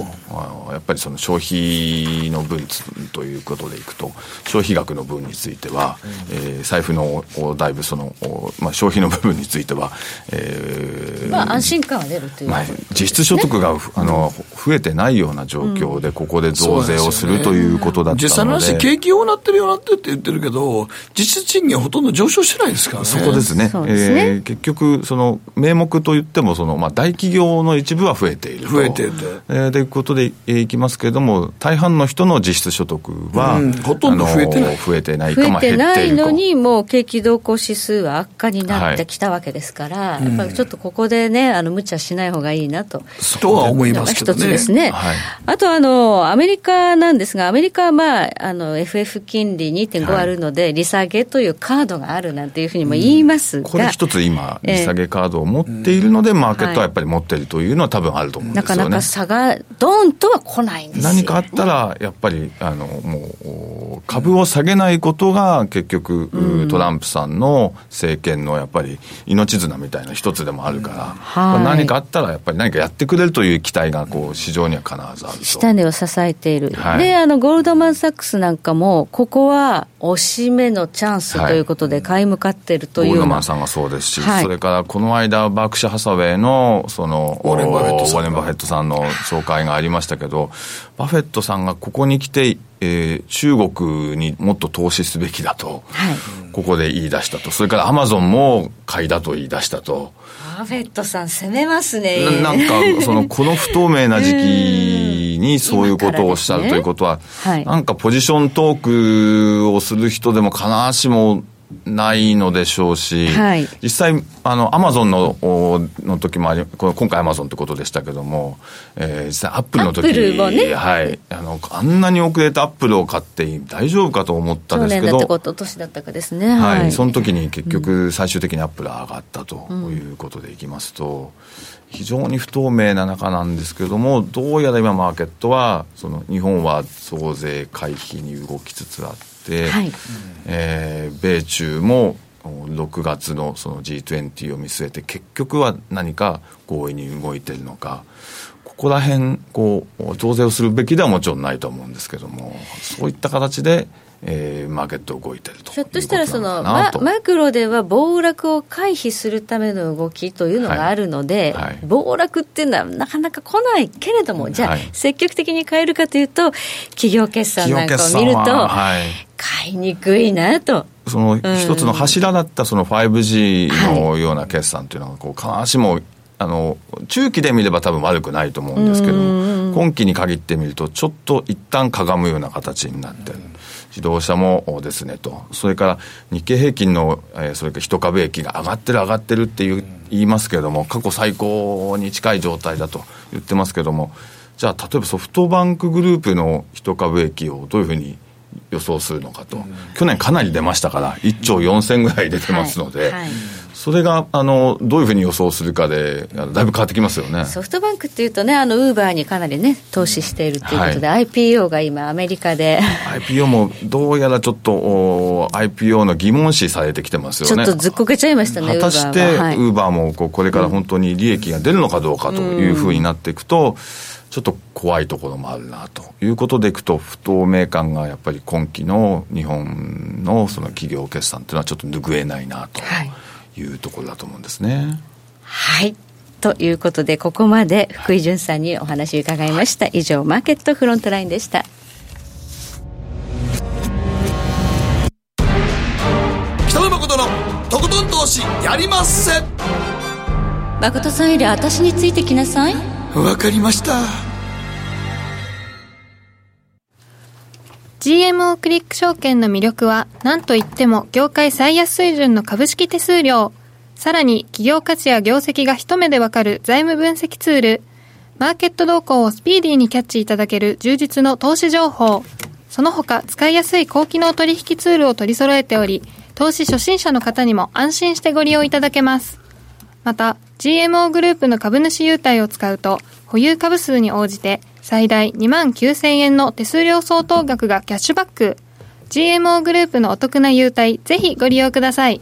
D: やっぱりその消費の分ということでいくと、消費額の分については、うん、えー、財布のだいぶその、まあ、消費の部分については、
C: えー、まあ、安心感は出るという、まあ、
D: 実質所得が、ね、あの増えてないような状況で、ここで増税をする、うん、ということだったので、実
B: 際の話、景気ようなってるようなってって言ってるけど、実質賃金はほとんど上昇してないですからね。
D: そこですね。すね。えー、結局、その名目といってもその、まあ、大企業の一部は増えていると。
B: 増えていると。
D: えー、ということでいきますけれども、大半の人の実質所得は、うん、
B: ほとんど増えてない。
D: 増えてないか、
C: 増えてないのに、もう景気動向指数は悪化になってきたわけですから、はい、やっぱりちょっとここでね、あの無茶しない方がいいなと。
B: とは思いますけど
C: ね。一つですね。はい、あとあの、アメリカなんですが、アメリカはまあ、あの、FF 金利2.5あるので、利下げというカードがあるなんていうふうにも言いますが、
D: これ一つ今、利下げカードを持っているので、マーケットはやっぱり持っているというのは多分あると思うんですよね。なかなか
C: 差がドンとは来ないんですよ、
D: ね、何かあったら、やっぱり、あの、もう、株を下げないことが結局、うん、トランプさんの政権のやっぱり命綱みたいな一つでもあるから、はい、何かあったらやっぱり何かやってくれるという期待がこう市場には必ずあると。
C: 下値を支えている。はい、で、あの、ゴールドマン・サックスなんかも、ここは押し目のチャンスということで買い向かっているという、はい、ゴール
D: ドマンさんがそうですし、それからこの間、バークシャ・ハサウェイの、その、
B: ウォーレン・バフェットさん
D: レン・バフェットさんの紹介がありましたけど、バフェットさんがここに来て、えー、中国にもっと投資すべきだと、はい、ここで言い出したと、それからアマゾンも買いだと言い出したと。
C: バフェットさん、攻めますね。
D: なんか、その、この不透明な時期にそういうことをおっしゃるということは、ねはい、なんかポジショントークをする人でも必ずしもないのでしょうし、はい、実際、あの、アマゾンの、の時もあり、今回アマゾンってことでしたけども、えー、実際アップルの時
C: ね、
D: はい、あの、あんなに遅れてアップルを買って大丈夫かと思ったんですけど、
C: 去年だったかですね。
D: はい、はい、その時に結局最終的にアップルは上がったということでいきますと、うん、非常に不透明な中なんですけども、どうやら今マーケットは、その日本は増税回避に動きつつあって、、はい、えー、米中も6月のその G20 を見据えて結局は何か合意に動いてるのかここら辺こう増税をするべきではもちろんないと思うんですけどもそういった形でえー、マーケット動いてると
C: ひょっとしたらそのママクロでは暴落を回避するための動きというのがあるので、はい。はい、暴落っていうのはなかなか来ないけれども、じゃあ、はい、積極的に買えるかというと、企業決算なんかを見ると、買いにくいなと。
D: その一つの柱だったその 5G のような決算というのは、こう必ずしもあの中期で見れば多分悪くないと思うんですけど今期に限ってみるとちょっと一旦かがむような形になってる。自動車もですねと、それから日経平均の、えー、それから一株益が上がってる上がってるっていう言いますけれども、過去最高に近い状態だと言ってますけれども、じゃあ例えばソフトバンクグループの一株益をどういうふうに予想するのかと、去年かなり出ましたから、1兆4000ぐらい出てますので、はい。はい。それがあのどういうふうに予想するかで、だいぶ変わってきますよね。
C: ソフトバンクっていうとね、あのウーバーにかなりね、投資しているということで、はい、IPO が今、アメリカで。
D: IPO もどうやらちょっと IPO の疑問視されてきてますよね。
C: ちょっとずっこけちゃいましたね、
D: 果たして、ウーバーもこれから本当に利益が出るのかどうかというふうになっていくと、ちょっと怖いところもあるなと。いうことでいくと、不透明感がやっぱり今期の日本のその企業決算というのはちょっと拭えないなと。はい。いうところだと思うんですね。
C: はい。ということでここまで福井潤さんにお話伺いました、以上マーケットフロントラインでした。
B: 北野誠のとことん投資やりまっせ。
C: 誠さんより私についてきなさい。
B: わかりました
A: GMO クリック証券の魅力は何といっても業界最安水準の株式手数料。さらに企業価値や業績が一目でわかる財務分析ツール。マーケット動向をスピーディーにキャッチいただける充実の投資情報。その他使いやすい高機能取引ツールを取り揃えており投資初心者の方にも安心してご利用いただけます。また GMO グループの株主優待を使うと保有株数に応じて最大2万9000円の手数料相当額がキャッシュバック GMO グループのお得な優待ぜひご利用ください。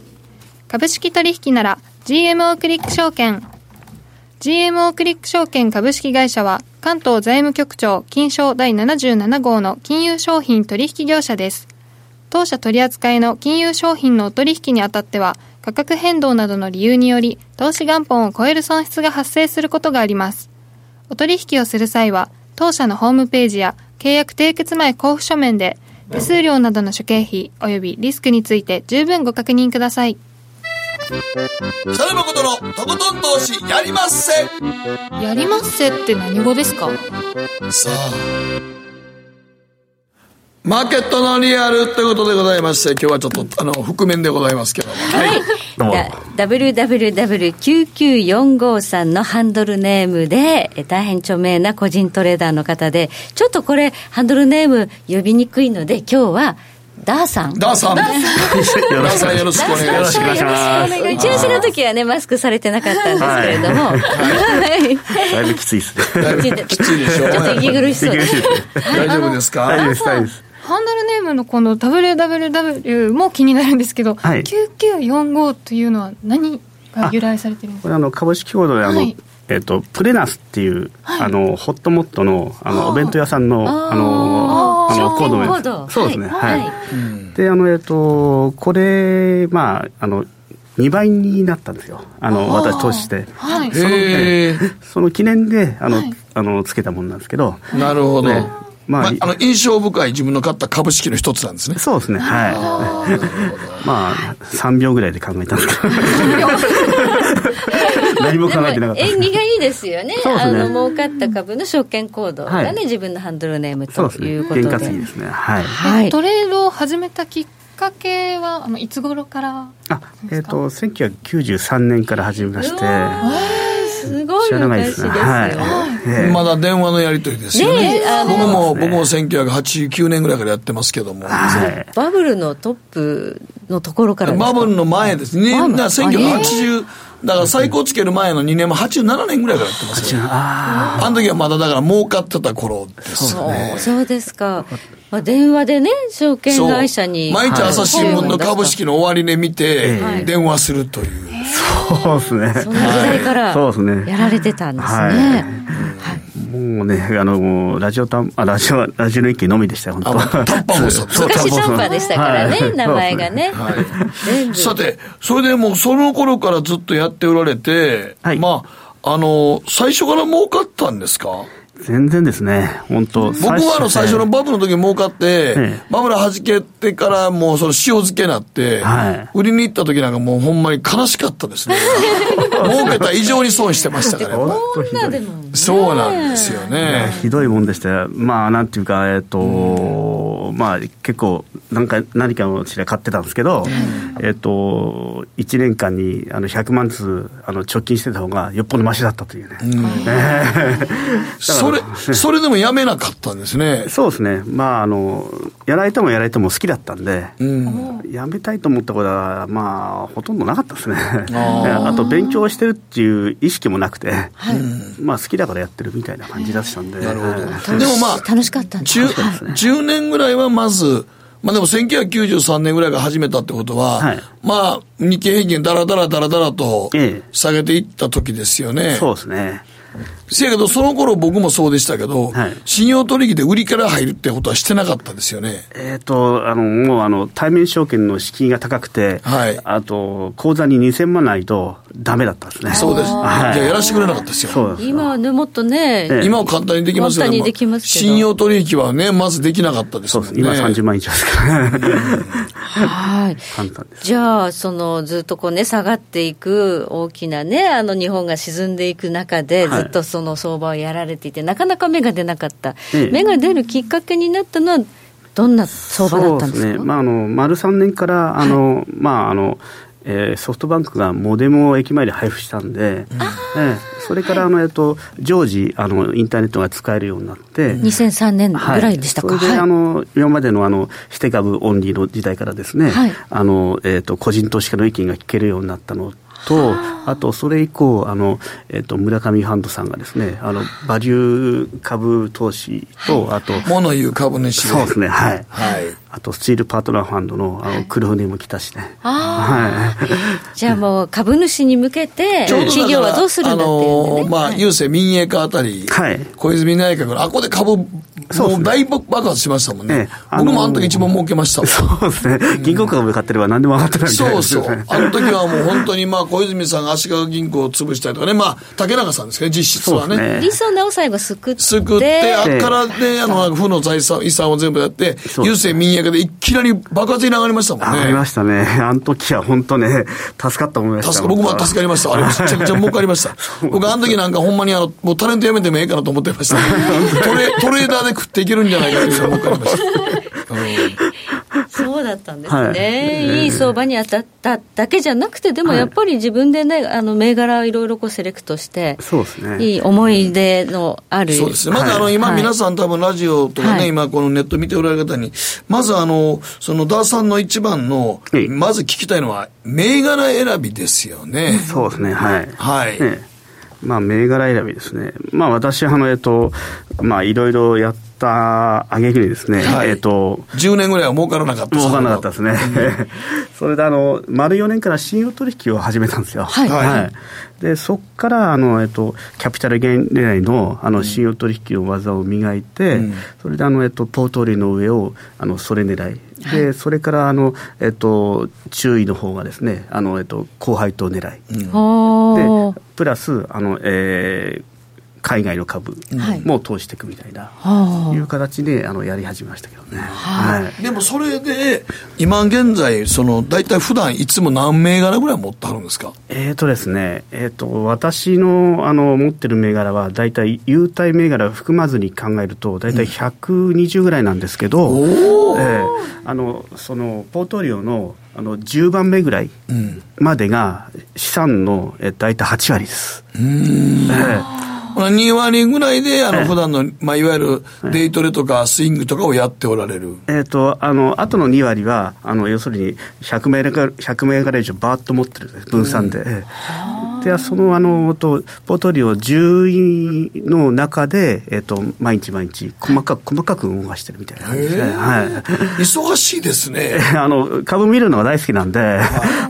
A: 株式取引なら GMO クリック証券。GMO クリック証券株式会社は関東財務局長金賞第77号の金融商品取引業者です。当社取扱いの金融商品のお取引にあたっては価格変動などの理由により投資元本を超える損失が発生することがあります。お取引をする際は当社のホームページや契約締結前交付書面で手数料などの諸経費及びリスクについて十分ご確認ください。
B: 北野誠のとことん投資やりまっせ。
A: やりまっせって何語ですか？
B: さあマーケットのリアルということでございまして、今日はちょっと、あの、覆面でございますけども。はい。
C: どうも。www9945 さんのハンドルネームで、大変著名な個人トレーダーの方で、ちょっとこれ、ハンドルネーム呼びにくいので、今日は、ダーさん。
B: ダーさん。ダーさんよろしくお願いします。
C: 打ち合わせの時はね、マスクされてなかったんですけれども。はい。
D: だいぶきついですね。
B: だいぶきついでしょ。
C: ちょっと息苦しそうです。
B: 大丈夫ですか？
D: 大丈夫です、大丈夫です。
A: ハンドルネームのこの WWW も気になるんですけど、はい、9945というのは何が由来されてるんですか？
I: これあの株式コードであの、はい、えっ、ー、とプレナスっていう、はい、あのホットモットのあのお弁当屋さんのあのあのコード名そうですね。はい、であのえっ、ー、とこれまああの2倍になったんですよ。あの私投資して、はい、その、ね、その記念であの、あのつけたものなんですけど。
B: なるほど、
I: ね
B: まあ、まあ、あの印象深い自分の買った株式の一つなんですね。
I: そうですね。はい。*laughs* まあ、3秒ぐらいで考えたんですけど。*laughs* 何も考えてなかった
C: 縁起がいいですよね。あの、儲かった株の証券コードがね、はい、自分のハンドルネームということで。
I: そうですね。ですね。はい。
A: はい、トレードを始めたきっかけは、あの、いつ頃から
I: あ、えっ、ー、と、1993年から始めまして。
C: すごい昔ですよ、はい。
B: まだ電話のやり取りですよね。僕も、僕も1989年ぐらいからやってますけども、
C: バブルのトップのところから
B: バブルの前です。ね1980だから最高つける前の2年も87年ぐらいからやってますよ。ああの時はまだだから儲かってた頃ですよね。
C: そうですか。まあ、電話でね、証券会社に。
B: 毎日朝日新聞の株式の終値見て、電話するという。
I: そうですね。
C: その時代から、そうですね。やられてたんですね。
I: もうね、あの、ラジオタン、あ、ラジオ、ラジオ日記のみでしたよ、本当
B: 短波放送。
C: 昔短波でしたからね、名前がね。
B: さて、それでもうその頃からずっとやっておられて、まあ、あの、最初から儲かったんですか？
I: 全然ですね、本当
B: 僕はあの最初のバブルの時儲かって、ええ、バブルはじけてからもうその塩漬けになって、はい、売りに行った時なんかもうほんまに悲しかったですね。*laughs* 儲けた以上に損してましたから、そうなんですよね。
I: ひどいもんでして、まあなんていうか、えっ、ー、と、まあ結構何か、何かの知ら買ってたんですけど、えっ、と、1年間にあの100万ずつあの貯金してた方がよっぽどましだったというね。*laughs*
B: それ、それでもやめなかったんですね。
I: そうですね。まあ、あの、やられてもやられても好きだったんで、うん、やめたいと思ったことは、まあ、ほとんどなかったですね。あ *laughs* あと、勉強してるっていう意識もなくて、はい、まあ、好きだからやってるみたいな感じだったんで。なるほ
C: ど。でもまあ、楽しかったんです
B: 10, 10年ぐらいはまず、まあでも1993年ぐらいから始めたってことは、はい、まあ日経平均だらだらだらだらと下げていった時ですよね。
I: ええ、そうですね。
B: せやけど、その頃僕もそうでしたけど、はい、信用取引で売りから入るってことはしてなかったですよね。
I: えっ、ー、と、あの、もうあの、対面証券の敷居が高くて、はい、あと、口座に2000万ないとダメだったんですね。
B: そうです。はい、じゃやらせてくれなかったですよ。そうです
C: 今はね、もっとね、
B: 今は簡単にできますよね。信用取引はね、まずできなかったですもんね。そうです。
I: 今30万以上ですから。
C: はい簡単ですじゃあそのずっとこうね下がっていく大きなねあの日本が沈んでいく中で、ずっとその相場をやられていてなかなか芽が出なかった、芽が出るきっかけになったのはどんな相場だったんですか？そうですね、
I: まあ、あの丸3年からあの、はい、まああのえー、ソフトバンクがモデムを駅前で配布したんで、えー、それからあの、えっと、常時あのインターネットが使えるようになって、
C: 2003年ぐらいでしたか、
I: はい、それで、あの今までのあの指定株オンリーの時代からですね、はい、あのえーと、個人投資家の意見が聞けるようになったのと、あとそれ以降、あのえーと、村上ファンドさんがですね、あのバリュー株投資と、あと、
B: 物言う株主
I: そうですね、はい。はい、あと、スチールパートナーファンドのあの黒船も来たしね。は
C: い、じゃあもう、株主に向けて、企業はどうするんだっていう、ね、あの
B: まあ、郵政民営化あたり、はい、小泉内閣の、あこで株もう大爆発しましたもんね。僕もあの時一番儲けました
I: そうですね。銀行株買ってれば何でも上がってたみたいな、
B: そうそう。あの時はもう本当にまあ小泉さんが足利銀行を潰したりとかね、まあ竹中さんですけど、実質はね。
C: 理想を最後救って。
B: 救って、あっからね、あの、負の財産、遺産を全部やって、郵政民営化でいきなり爆発に上がりましたもんね。
I: 上がりましたね。*laughs* あの時は本当ね、助かった思いました。
B: 僕も助かりました。あれめちゃくちゃ *laughs* 儲かりました。僕あの時なんかほんまにあの、もうタレントやめてもええかなと思ってました。トレトレーダーで食っていけるんじゃないかというのが分かりました。*laughs*
C: そうだったんですね、はい、いい相場に当たっただけじゃなくて、でもやっぱり自分でね、あの銘柄いろいろこうセレクトして、
I: そうですね、
C: いい思い出のある、
B: そうですね、まずあの、今、皆さん、多分ラジオとかね、今、このネット見ておられる方に、まずあの、そのダーさんの一番の、まず聞きたいのは、銘柄選びですよね。
I: そうですね、はい。
B: はい。
I: まあ、銘柄選びですね。まあ、私、あの、えっと、まあ、いろいろやったあげくにですね、はい、えっと、
B: 10年ぐらいは儲からなかった
I: 儲からなかったですね。*laughs* それで、あの、丸4年から信用取引を始めたんですよ。はい。はい、で、そこから、あの、えっと、キャピタルゲイン狙いの、あの、信用取引の技を磨いて、うん、それで、あの、えっと、ポートリーの上を、あの、それ狙い。で、はい、それからあの、えっと、注意の方がですね、あのえっと、高配当狙い、うん、でプラスあの、えー、海外の株も投じていくみたいな、はい、いう形であのやり始めましたけどね、
B: はい、でもそれで今現在その大体普段いつも何銘柄ぐらい持ってはるんですか？
I: えっ、とですね、えーと、私のあの持ってる銘柄は大体優待銘柄含まずに考えると大体120ぐらいなんですけど、うん、えー、あのそのポートリオのあの10番目ぐらいまでが資産の、え大体8割です。うん、えー
B: 2割ぐらいで、あの、普段の、まあ、いわゆるデイトレとかスイングとかをやっておられる。
I: えっ、と、あの、あとの2割は、あの、要するに、100銘柄、100銘柄以上バーッと持ってる分散で。うんでそのあのとポートリオ10位の中で、えーと、毎日毎日細かく細かく動かしてるみたいな。感じですね、はい、
B: 忙しいですね。*laughs*
I: あの株見るのが大好きなんで、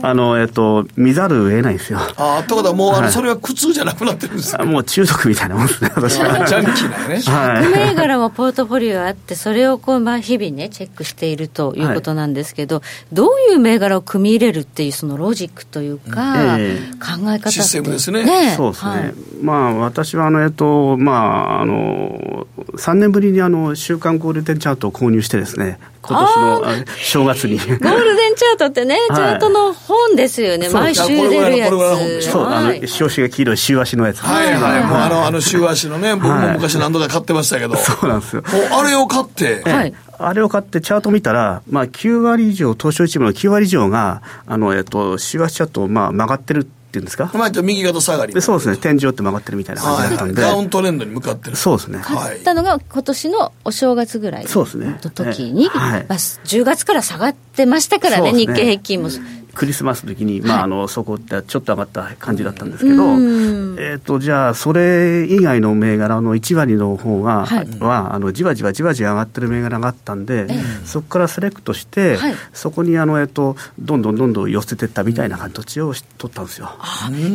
I: あのえっ、ー、と、見ざるを得ないんですよ。
B: ああということはもう、はい、それは苦痛じゃなくなってるんです
I: もう中毒みたいなもんですね私は。
B: ジャンキーなね、
C: はい、銘柄もポートフォリオあってそれをこう、まあ、日々ねチェックしているということなんですけど、はい、どういう銘柄を組み入れるっていうそのロジックというか、えー、考え方シ
B: ステムですね。
C: ね。
I: そうですね、はい、まあ、私はあの、えっとまあ、あの3年ぶりにあの週刊ゴールデンチャートを購入してですね、今年の正月に。*laughs* ゴー
C: ルデンチャートってね、チャートの本ですよね、毎週出るやつ。
I: そう、あの、表紙が黄色い週足のやつ。
B: はいはい、もうあの、あの週足のね、僕も昔何度か買ってましたけど。
I: そうなんですよ。
B: あれを買って、
I: はい。あれを買ってチャート見たら、まあ、9割以上、東証一部の9割以上が、あの、えっと、週足チャート、まあ、曲がってるていうんですか、
B: まあ、右肩下がり。
I: そうですね、天井って曲がってるみたいな感じだったんで、
B: はい、ダウントレンドに向かってる。
I: そうですね、
C: 買ったのが今年のお正月ぐらいの時に、はい、まあ、10月から下がってましたからね、ね。日経平均も。
I: クリスマスの時に、まあ、あのそこってちょっと上がった感じだったんですけど、えーと、じゃあ、それ以外の銘柄の1割の方が、はい、はあのじわじわじわじわ上がってる銘柄があったんで、そこからセレクトして、はい、そこにあの、えーと、どんどんどんどん寄せていったみたいな形を取ったんですよ。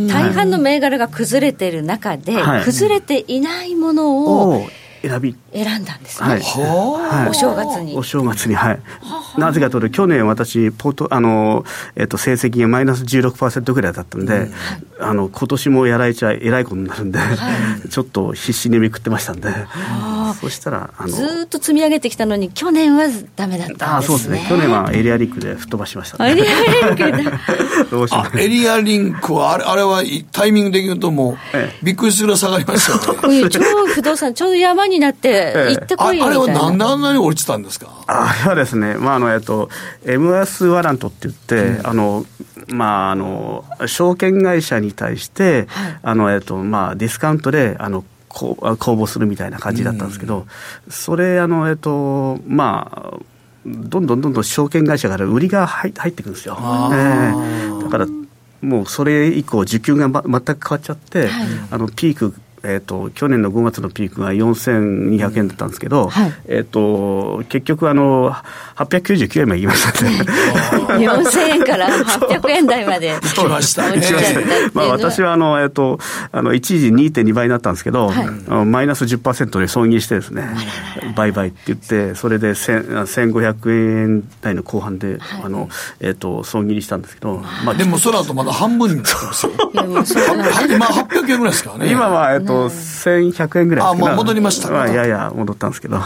C: 大半の銘柄が崩れてる中で、はい、崩れていないものを、
I: 選び。
C: 選んだんですね、はい。はい、お正月に。
I: お正月にはい。なぜかというと去年私ポートあの、えっと、成績がマイナス16%ぐらいだったんで、うん、あの今年もやられちゃえらいことになるんで、はい、*laughs* ちょっと必死にめくってましたんで。そしたら
C: あのずっと積み上げてきたのに去年はダメだったんですね。あ
I: そうですね。去年はエリアリンクで吹っ飛ばしました、
C: ね、エリアリンク *laughs*
B: どうしエリアリンクはあれあれはタイミングで言うともう、ええ、びっくりするぐらい下がりましたよね。*laughs*
C: 超不動産ちょうど山になって行ってこい
B: よみたいな。あれはなんであんなに落ちたんですか？
I: あれはですねまああのえっと MS ワラントって言って、うん、あのまああの証券会社に対して、はい、あのえっとまあディスカウントであの公募するみたいな感じだったんですけど、それあのえっとまあどんどんどんどん証券会社から売りが入ってくるんですよ、えー、だからもうそれ以降需給が、ま、全く変わっちゃって、はい、あのピークえーと、去年の5月のピークが4200円だったんですけど、はい、えーと、結局あの、899円までいきましたね。*laughs*
C: 4000円から800円台まで *laughs*
B: 来ましたね。
I: まあ、私はあの、えーと、あの一時2.2倍になったんですけど、はい、マイナス10%で損切りしてですね、売買って言って、それで1500円台の後半で、はい、あのえー、と損切りしたんですけど、
B: まあ、でもその後まだ半分になってますよ。今800円ぐらいですからね。
I: 今は、えーと、1100円ぐらい
B: あ、まあ、戻りました、
I: まあ、やや戻ったんですけど。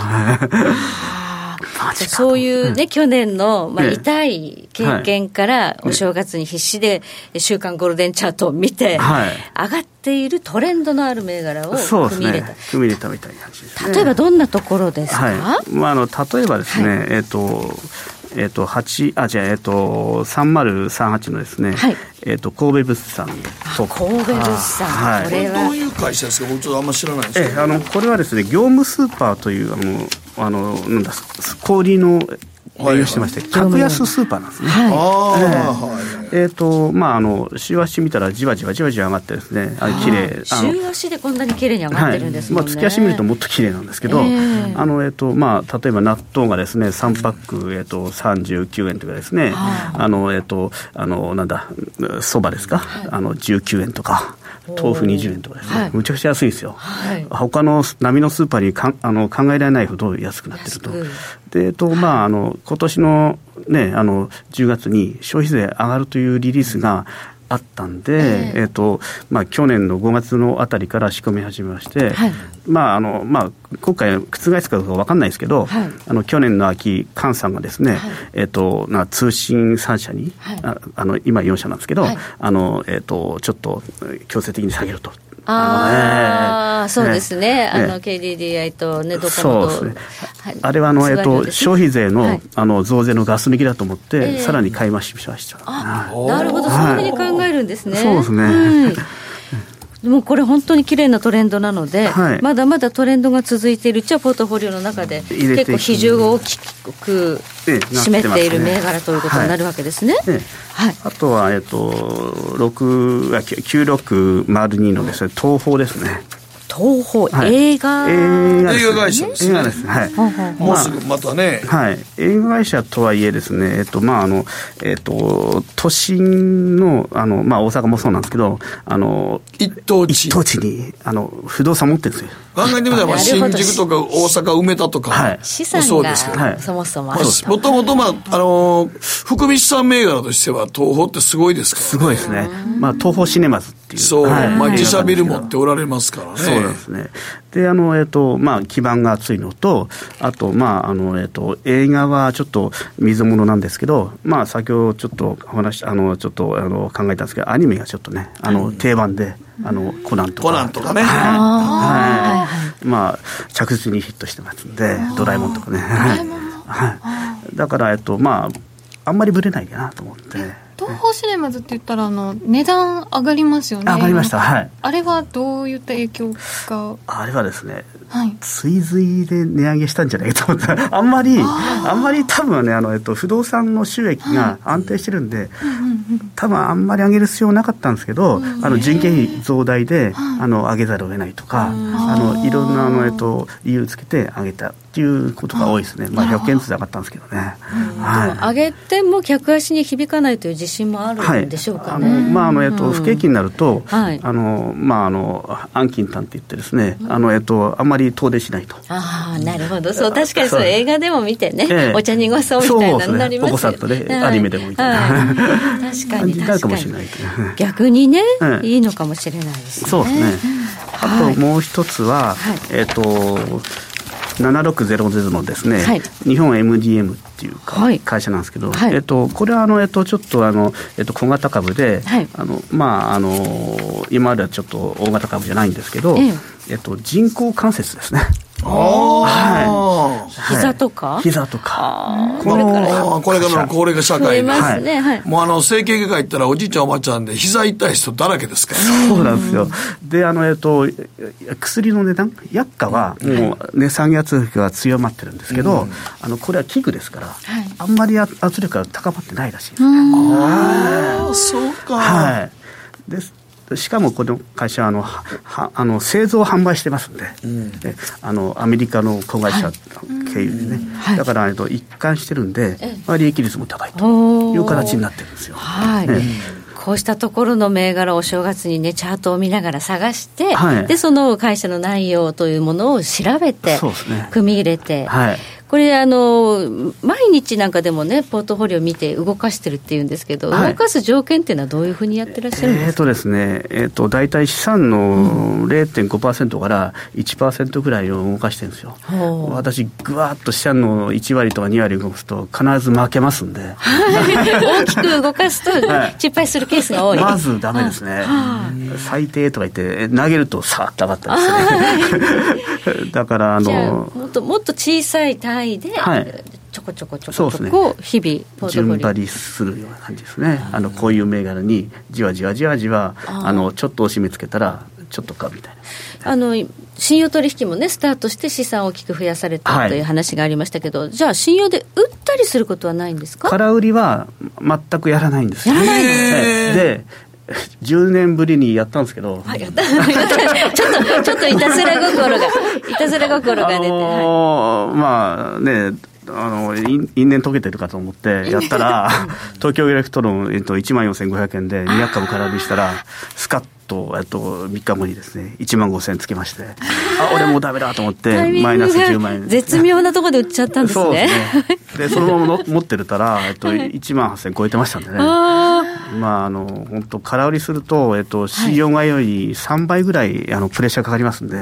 C: そういうね、去年の、まあ、痛い経験から、お正月に必死で、週刊ゴールデンチャートを見て、上がっているトレンドのある銘柄を組み入れた。
I: 組み入れたみたいな感じです
C: 例えばどんなところですか、
I: まあ、あの例えばですね、えっ、と、えっ、と、8、あ、じゃえっ、と、3038のですね、はい、えっ、と、神戸物産。
C: と神戸物産、
B: はい、これは。どういう会社ですか？僕ちょっとあんま知らないんですけど。
I: え、あの、これはですね、業務スーパーという、あの、あの、なんだ、氷の営業してまして、格安スーパーなんですね。はい、えっ、ー、と、まあ、あの、週足見たらじわじわじわじわ上がってですね、あ綺麗
C: 週足でこんなに綺麗に上がってるんですね、はい、まあ、
I: 月足見るともっと綺麗なんですけど、えー、あの、えっ、ー、と、まあ、例えば納豆がですね、3パック、えっ、ー、と、39円とかですね、あの、えっ、と、あの、なんだ、そばですか、あの、19円とか、豆腐20円とかですね、はい、むちゃくちゃ安いですよ、はい、他の波のスーパーにかあの考えられないほど安くなってると。で、えっと、まあ、あの、今年のね、あの、10月に消費税上がるというリリースが、あったんで、えー、えーとまあ、去年の5月のあたりから仕込み始めまして、はい、まああのまあ、今回、覆すかどうか分かんないですけど、はい、あの去年の秋、菅さんがですね、はい、えーとな通信3社に、ああの今4社なんですけど、あのえーと、ちょっと強制的に下げると。
C: ああ、そうですね、あの KDDI とネットコモと、ね。
I: あれはあの、えっと、消費税の,、あの増税のガス抜きだと思って、さらに買い増ししました。
C: あなるほど、そうい。うふうに考えるんですね。
I: そうですね、
C: でもこれ本当に綺麗なトレンドなので、はい、まだまだトレンドが続いているうちはポートフォリオの中で結構比重を大きく占めている銘柄ということになるわけですね。
I: はい、あとは、えっと、9602のですね、東宝ですね。
C: 東宝、はい、映画
B: 映画会社です
I: ね。映画ですはい。
B: もうすぐまたね。
I: はい。映画会社とはいえですね、えっと、まあ、あの、えっと、都心の、あの、まあ、大阪もそうなんですけど、あの、
B: 一等地。
I: 一等地に、あの、不動産持ってるんですよ。
B: 考えてみたら、新宿とか大阪、梅田とか、はい、
C: 資産そうですけど、はい、そもそもも
B: ともと、まあ、あの、福光さん銘柄としては、東宝ってすごいですから、
I: ね、すごいですね。まあ、東宝シネマズっていう。
B: そう、はい、まあ、自社ビル持っておられますからね。
I: そうですね。で、あの、えっ、ー、と、まあ、基盤が厚いのと、あと、まあ、あの、えっ、ー、と、映画はちょっと水物なんですけど、まあ、先ほどちょっとお話、あの、ちょっと、あの、考えたんですけど、アニメがちょっとね、あの、定番で、あの、コナンとか。
B: コナンとかね。
I: はい。まあ、着実にヒットしてますんで、ドラえもんとかね。はい。だから、えっと、まあ、あんまりぶれないかなと思って。
A: 東宝シネマズって言ったらあの値段上がりますよね。
I: 上がりました。はい。
A: あれはどういった影響が？
I: あれはですね、はい、追随で値上げしたんじゃないかと思った。*laughs* あんまりあんまり多分ねあの、えっと、不動産の収益が安定してるんで、はい、多分あんまり上げる必要なかったんですけど、あの人件費増大で、あの上げざるを得ないとか、あのいろんなあの、えっと、理由つけて上げたっていうことが多いですね、まあ、100件ずつ上がったんですけどね、
C: はい、上げても客足に響かないという自信もあるんでしょうか、ね、
I: はい、あのまああのえっと、不景気になると、はい、あのまああの暗金炭って言ってですね、あのえっとあんまり遠出しないと。
C: ああなるほど、そう確かにそう映画でも見てね、ええ、お茶濁そうみたいなになりますよ、ね、
I: そうですね、アニメでもみたいな、
C: はい、確かに *laughs* 確かに。逆にね、いいのかもしれないですね。
I: そうですね。あともう一つは、えっと7600のですね、はい、日本 MDM っていうか、会社なんですけど、はい、えっと、これはあの、えっと、ちょっとあの、えっと、小型株で、はい、あのまああの今まではちょっと大型株じゃないんですけど、ええ。えっと、人工関節ですね。
C: はい、膝とか？
I: 膝とか。
B: この、これから。の高齢化社会で、ね。はい、もうあの、整形外科行ったらおじいちゃんおばちゃんで膝痛い人だらけですから。
I: そうなんですよ。で、あの、えっと、薬の値段、薬価はもう値下げ圧力が強まってるんですけど、あの、これは器具ですから、あんまり圧力が高まってないらしいですね。
B: ああ、そうか。
I: はい。ですしかもこの会社はあのはあの製造販売してますんで、うん、あのアメリカの子会社経由でね、はい、だからと一貫してるんで、まあ、利益率も高いという形になってるんですよ。
C: はい、ねこうしたところの銘柄お正月にねチャートを見ながら探して、はい、でその会社の内容というものを調べて、ね、組み入れて、はい、これあの、毎日なんかでもね、ポートフォリオ見て動かしてるっていうんですけど、はい、動かす条件っていうのは、どういうふうにやってらっしゃるんですか、えーとですね
I: えーと、大体資産の0.5%から1%ぐらいを動かしてるんですよ。私、ぐわっと資産の1割とか2割動かすと、必ず負けますんで、
C: 大きく動かすと、失敗するケースが多い、
I: まずだめですね、最低とか言って、投げるとさーっと上がったりして、*laughs* だからあの
C: もっともっと小さい単位で、はい、ちょこちょこちょこちょこ日々
I: 順張りするような感じですね。あのこういう銘柄にじわじわじわじわあのちょっと押し目つけたらちょっとかみたい
C: な。あの信用取引もねスタートして資産を大きく増やされたという話がありましたけど、はい、じゃあ信用で売ったりすることはないんですか？
I: 空売りは全くやらないんです
C: やらないの？
I: で *laughs* 10年ぶりにやったんですけど、*laughs*
C: ちょっとちょっといたずら心がいたずら心が出て、あ
I: のーはい、まあねあの因縁解けてるかと思ってやったら *laughs* 東京エレクトロン、えっと、1万4500円で200株空売りしたらスカッと、えっと、3日後にですね。1万5000円つけまして。あ俺もうダメだと思ってマイナス10万円。
C: 絶妙なところで売っちゃったんですね。そうですね。
I: でそのまま *laughs* 持ってるたら、えっと、1万8000円超えてましたんでね。まああの本当空売りすると、えっと、C4 がより3倍ぐらいあのプレッシャーかかりますんで、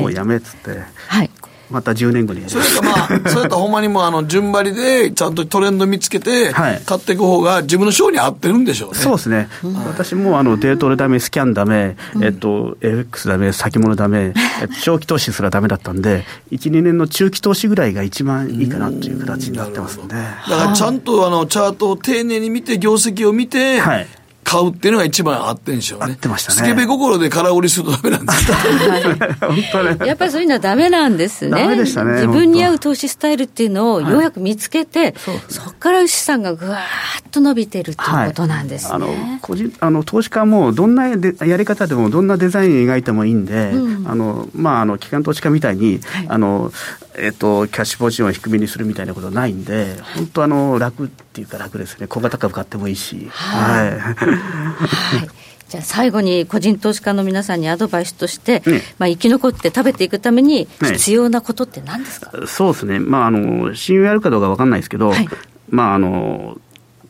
I: もうやめっつって、はい、また10年後に。
B: それかまあ *laughs* それとほんまにもうあの順張りでちゃんとトレンド見つけて買っていく方が自分の賞に合ってるんでしょうね。
I: そうですね、うん、私もあのデートレダメスキャンダメ、えっと FX ダメ先物ダメ長期投資すらダメだったんで12年の中期投資ぐらいが一番いいかなという形になってますんで。だ
B: からちゃんとあのチャートを丁寧に見て業績を見て、はい買うっていうのが一番合ってんでしょうね。合
I: ってましたね。
B: スケベ心で空売りするとダメなんです
C: 本当やっぱりそういうのはダメなんですね。
I: ダメでしたね。
C: 自分に合う投資スタイルっていうのをようやく見つけて、はい、そこから資産がぐわーっと伸びてるっていうことなんですね。はい、あの個人
I: あの投資家もどんなやり方でもどんなデザイン描いてもいいんで、うん、あのまああの機関投資家みたいに、はい、あのえっと、キャッシュポジションを低めにするみたいなことはないんで、本当あの、楽っていうか楽ですね。小型株買ってもいいし。はい。はい、
C: はい。じゃあ最後に個人投資家の皆さんにアドバイスとして、ね、まあ生き残って食べていくために必要なことって何ですか、
I: ね、そうですね、まあ、あの信用あるかどうか分かんないですけど、はい、まああの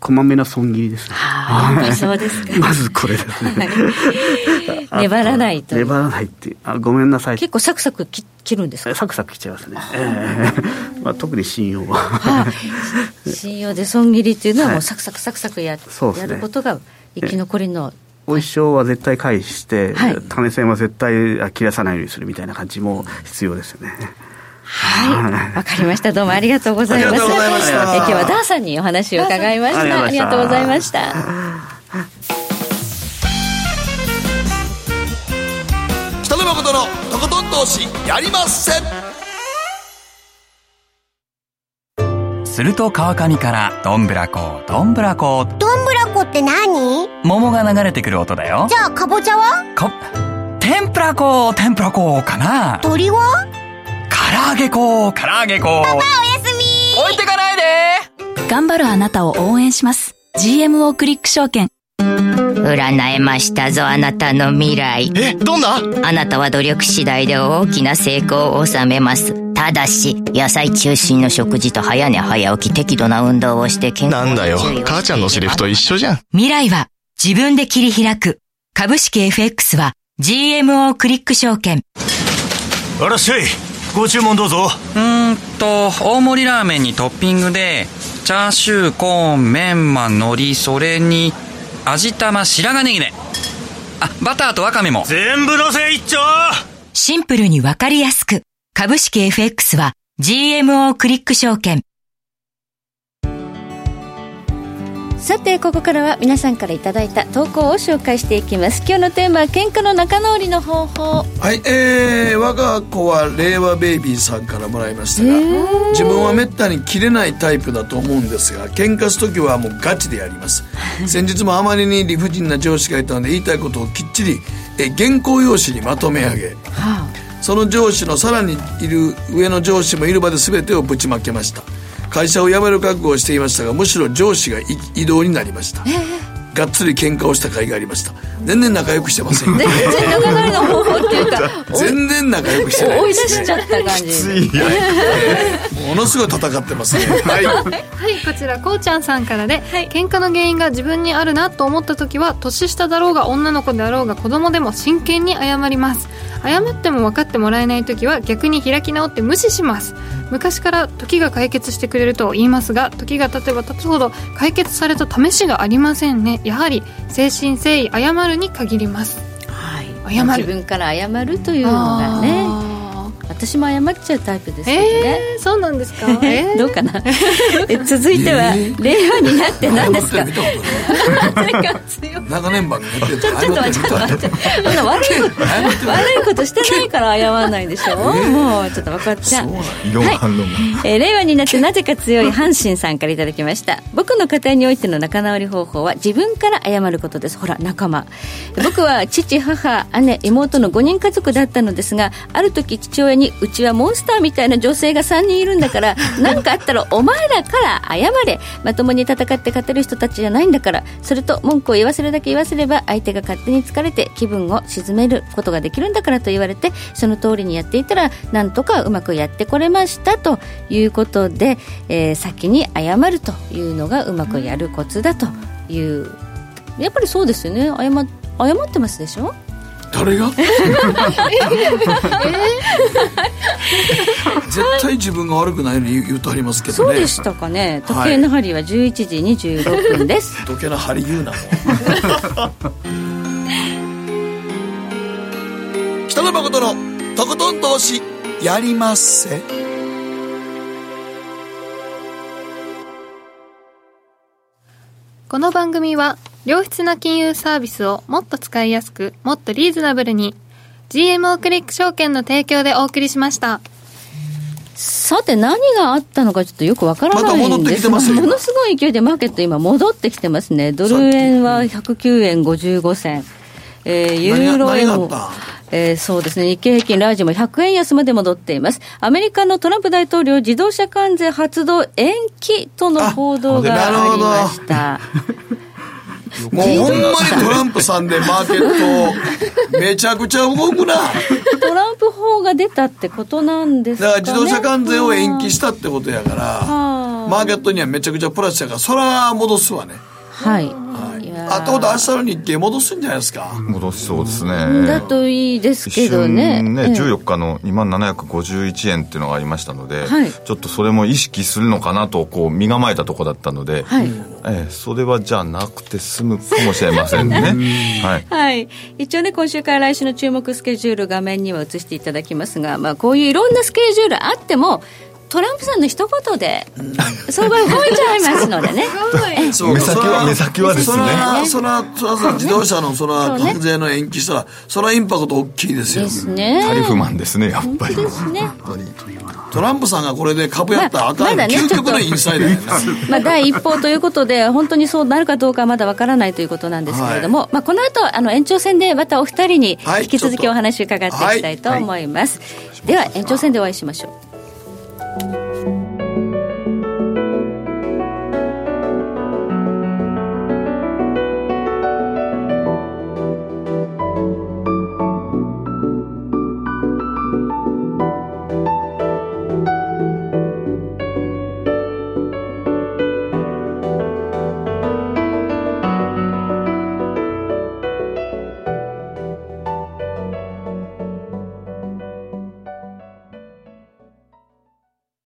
I: こまめな損切りですね。
C: ああ、そうですか。
I: まずこれですね。
C: 粘らないと。
I: 粘らないってあ、ごめんなさい。
C: 結構サクサク切切るんですか？
I: サクサク切っちゃいますね。えー、まあ、特に信用は、は
C: い。信用で損切りっていうのはもうサクサクサクサクや,、はい、やることが生き残りの、
I: お一生は絶対返して、はい、種銭は絶対切らさないようにするみたいな感じも必要ですよね。
C: はい、わかりました。どうもありがとうございます。
B: ます
C: え今日はダーさんにお話を伺いました。ありがとうございました。
B: 北野誠のとことん投資やりません。
H: すると川上からどんぶらこどんぶらこ
J: どんぶらこって何？
H: 桃が流れてくる音だよ
J: じゃあかぼちゃは？
H: か天ぷらこ天ぷらこかな
J: 鳥は？
H: 唐揚げ粉、唐揚げ粉。パ
J: パおやすみ
H: 置いてかないで
K: 頑張るあなたを応援します。GMO クリック証券。
L: 占えましたぞ、あなたの未来。
H: え、どんな？
L: あなたは努力次第で大きな成功を収めます。ただし、野菜中心の食事と早寝早起き適度な運動をして健
H: 康なんだよ、母ちゃんのセリフと一緒じゃん。
F: 未来は自分で切り開く。株式 FX は GMO クリック証券。
H: あらっしゃい。
G: ご注文どうぞ。
H: うんと大盛りラーメンにトッピングでチャーシューコーンメンマ海苔それに味玉白髪ネギね。あバターとワカメも。
G: 全部のせ一丁。
F: シンプルにわかりやすく。株式 FX は GMO クリック証券
C: さてここからは皆さんからいただいた投稿を紹介していきます。今日のテーマは喧嘩の仲直りの方法。
B: はいえー、我が子は令和ベイビーさんからもらいましたが自分はめったに切れないタイプだと思うんですが喧嘩す時はもうガチでやります。*laughs* 先日もあまりに理不尽な上司がいたので言いたいことをきっちりえ原稿用紙にまとめ上げ、はあ、その上司のさらにいる上の上司もいる場で全てをぶちまけました会社を辞める覚悟をしていましたがむしろ上司が異動になりました、えーがっつり喧嘩をした甲斐がありました。全然仲良くしてません
C: 全然仲直りの方法っていうか *laughs*
B: 全然仲良くしてない、
C: ね、追い出しちゃった感じ。*laughs*
B: ものすごい戦ってますね。はい、
A: はい、こちらこうちゃんさんからで、はい、喧嘩の原因が自分にあるなと思った時は年下だろうが女の子であろうが子供でも真剣に謝ります。謝っても分かってもらえない時は逆に開き直って無視します昔から時が解決してくれると言いますが時が経てば経つほど解決された試しがありませんね。やはり誠心誠意謝るに限ります、
C: はい、謝る。自分から謝るというのがね私も謝っちゃうタイプですけどね、
A: えー、そうなんですか、*laughs*
C: えー、どうかな？*laughs* 続いては、令和になって何ですか？
B: 長年番組やって
C: ちょ *laughs* ちょっと待って待って悪いこと悪いことしてないから謝らないでしょ、えー、もうちょっと分かっちゃう。はい。えー、令和になってなぜか強い阪神さんからいただきました。僕の家庭においての仲直り方法は自分から謝ることです。ほら仲間。僕は父母姉妹の5人家族だったのですがある時父親にうちはモンスターみたいな女性が3人いるんだから *laughs* 何かあったらお前らから謝れ。まともに戦って勝てる人たちじゃないんだから。それと文句を言わせるだけ言わせれば相手が勝手に疲れて気分を沈めることができるんだからと言われてその通りにやっていたらなんとかうまくやってこれましたということで、えー、先に謝るというのがうまくやるコツだという。やっぱりそうですよね。謝謝ってますでしょ？
B: 誰が？*laughs* 絶対自分が悪くないように言うとありますけど
C: ね。そうでしたかね。時計の針は11時26分です、
B: はい、時計の針言うな。*laughs* 北野誠のとことん投資やりまっせ。
A: この番組は良質な金融サービスをもっと使いやすく、もっとリーズナブルに GMO クリック証券の提供でお送りしました。
C: さて何があったのかちょっとよくわからないんです
B: ま
C: ものすごい勢いでマーケット今戻ってきてますね。ドル円は109円55銭。えー、ユーロ円も。えー、そうですね、日経平均ラージも100円安まで戻っています。アメリカのトランプ大統領、自動車関税発動延期との報道がありました。*laughs*
B: もうほんまにトランプさんでマーケットめちゃくちゃ動くな。
C: トランプ法が出たってことなんですか、ね、
B: だから自動車関税を延期したってことやから、マーケットにはめちゃくちゃプラスやからそら戻すわね
C: はい、
B: あと明日の日経戻すんじゃないですか？
D: 戻しそうですね。
C: だといいですけどね。
D: ね、ええ、14日の2万751円っていうのがありましたので、はい、ちょっとそれも意識するのかなとこう身構えたとこだったので、はい。ええ、それはじゃあなくて済むかもしれませんね。*laughs*
C: はい、はい、一応ね今週から来週の注目スケジュール画面には映していただきますが、まあ、こういういろんなスケジュールあってもトランプさんの一言で相場動いちゃいますのでね。
D: 目先は目先はですね。
B: そらそらそら自動車のそら関税の延期したらそらインパクト大きいですよ
C: ですね
D: タリフマンですねやっぱり
C: ですね
B: トランプさんがこれで株やったらあかん、まあ、究極のインサイダー
C: まあ、第一報ということで本当にそうなるかどうかはまだわからないということなんですけれども、はい、まあ、この後あの延長戦でまたお二人に引き続きお話を伺っていきたいと思います、はいはい、では延長戦でお会いしましょう Thank you.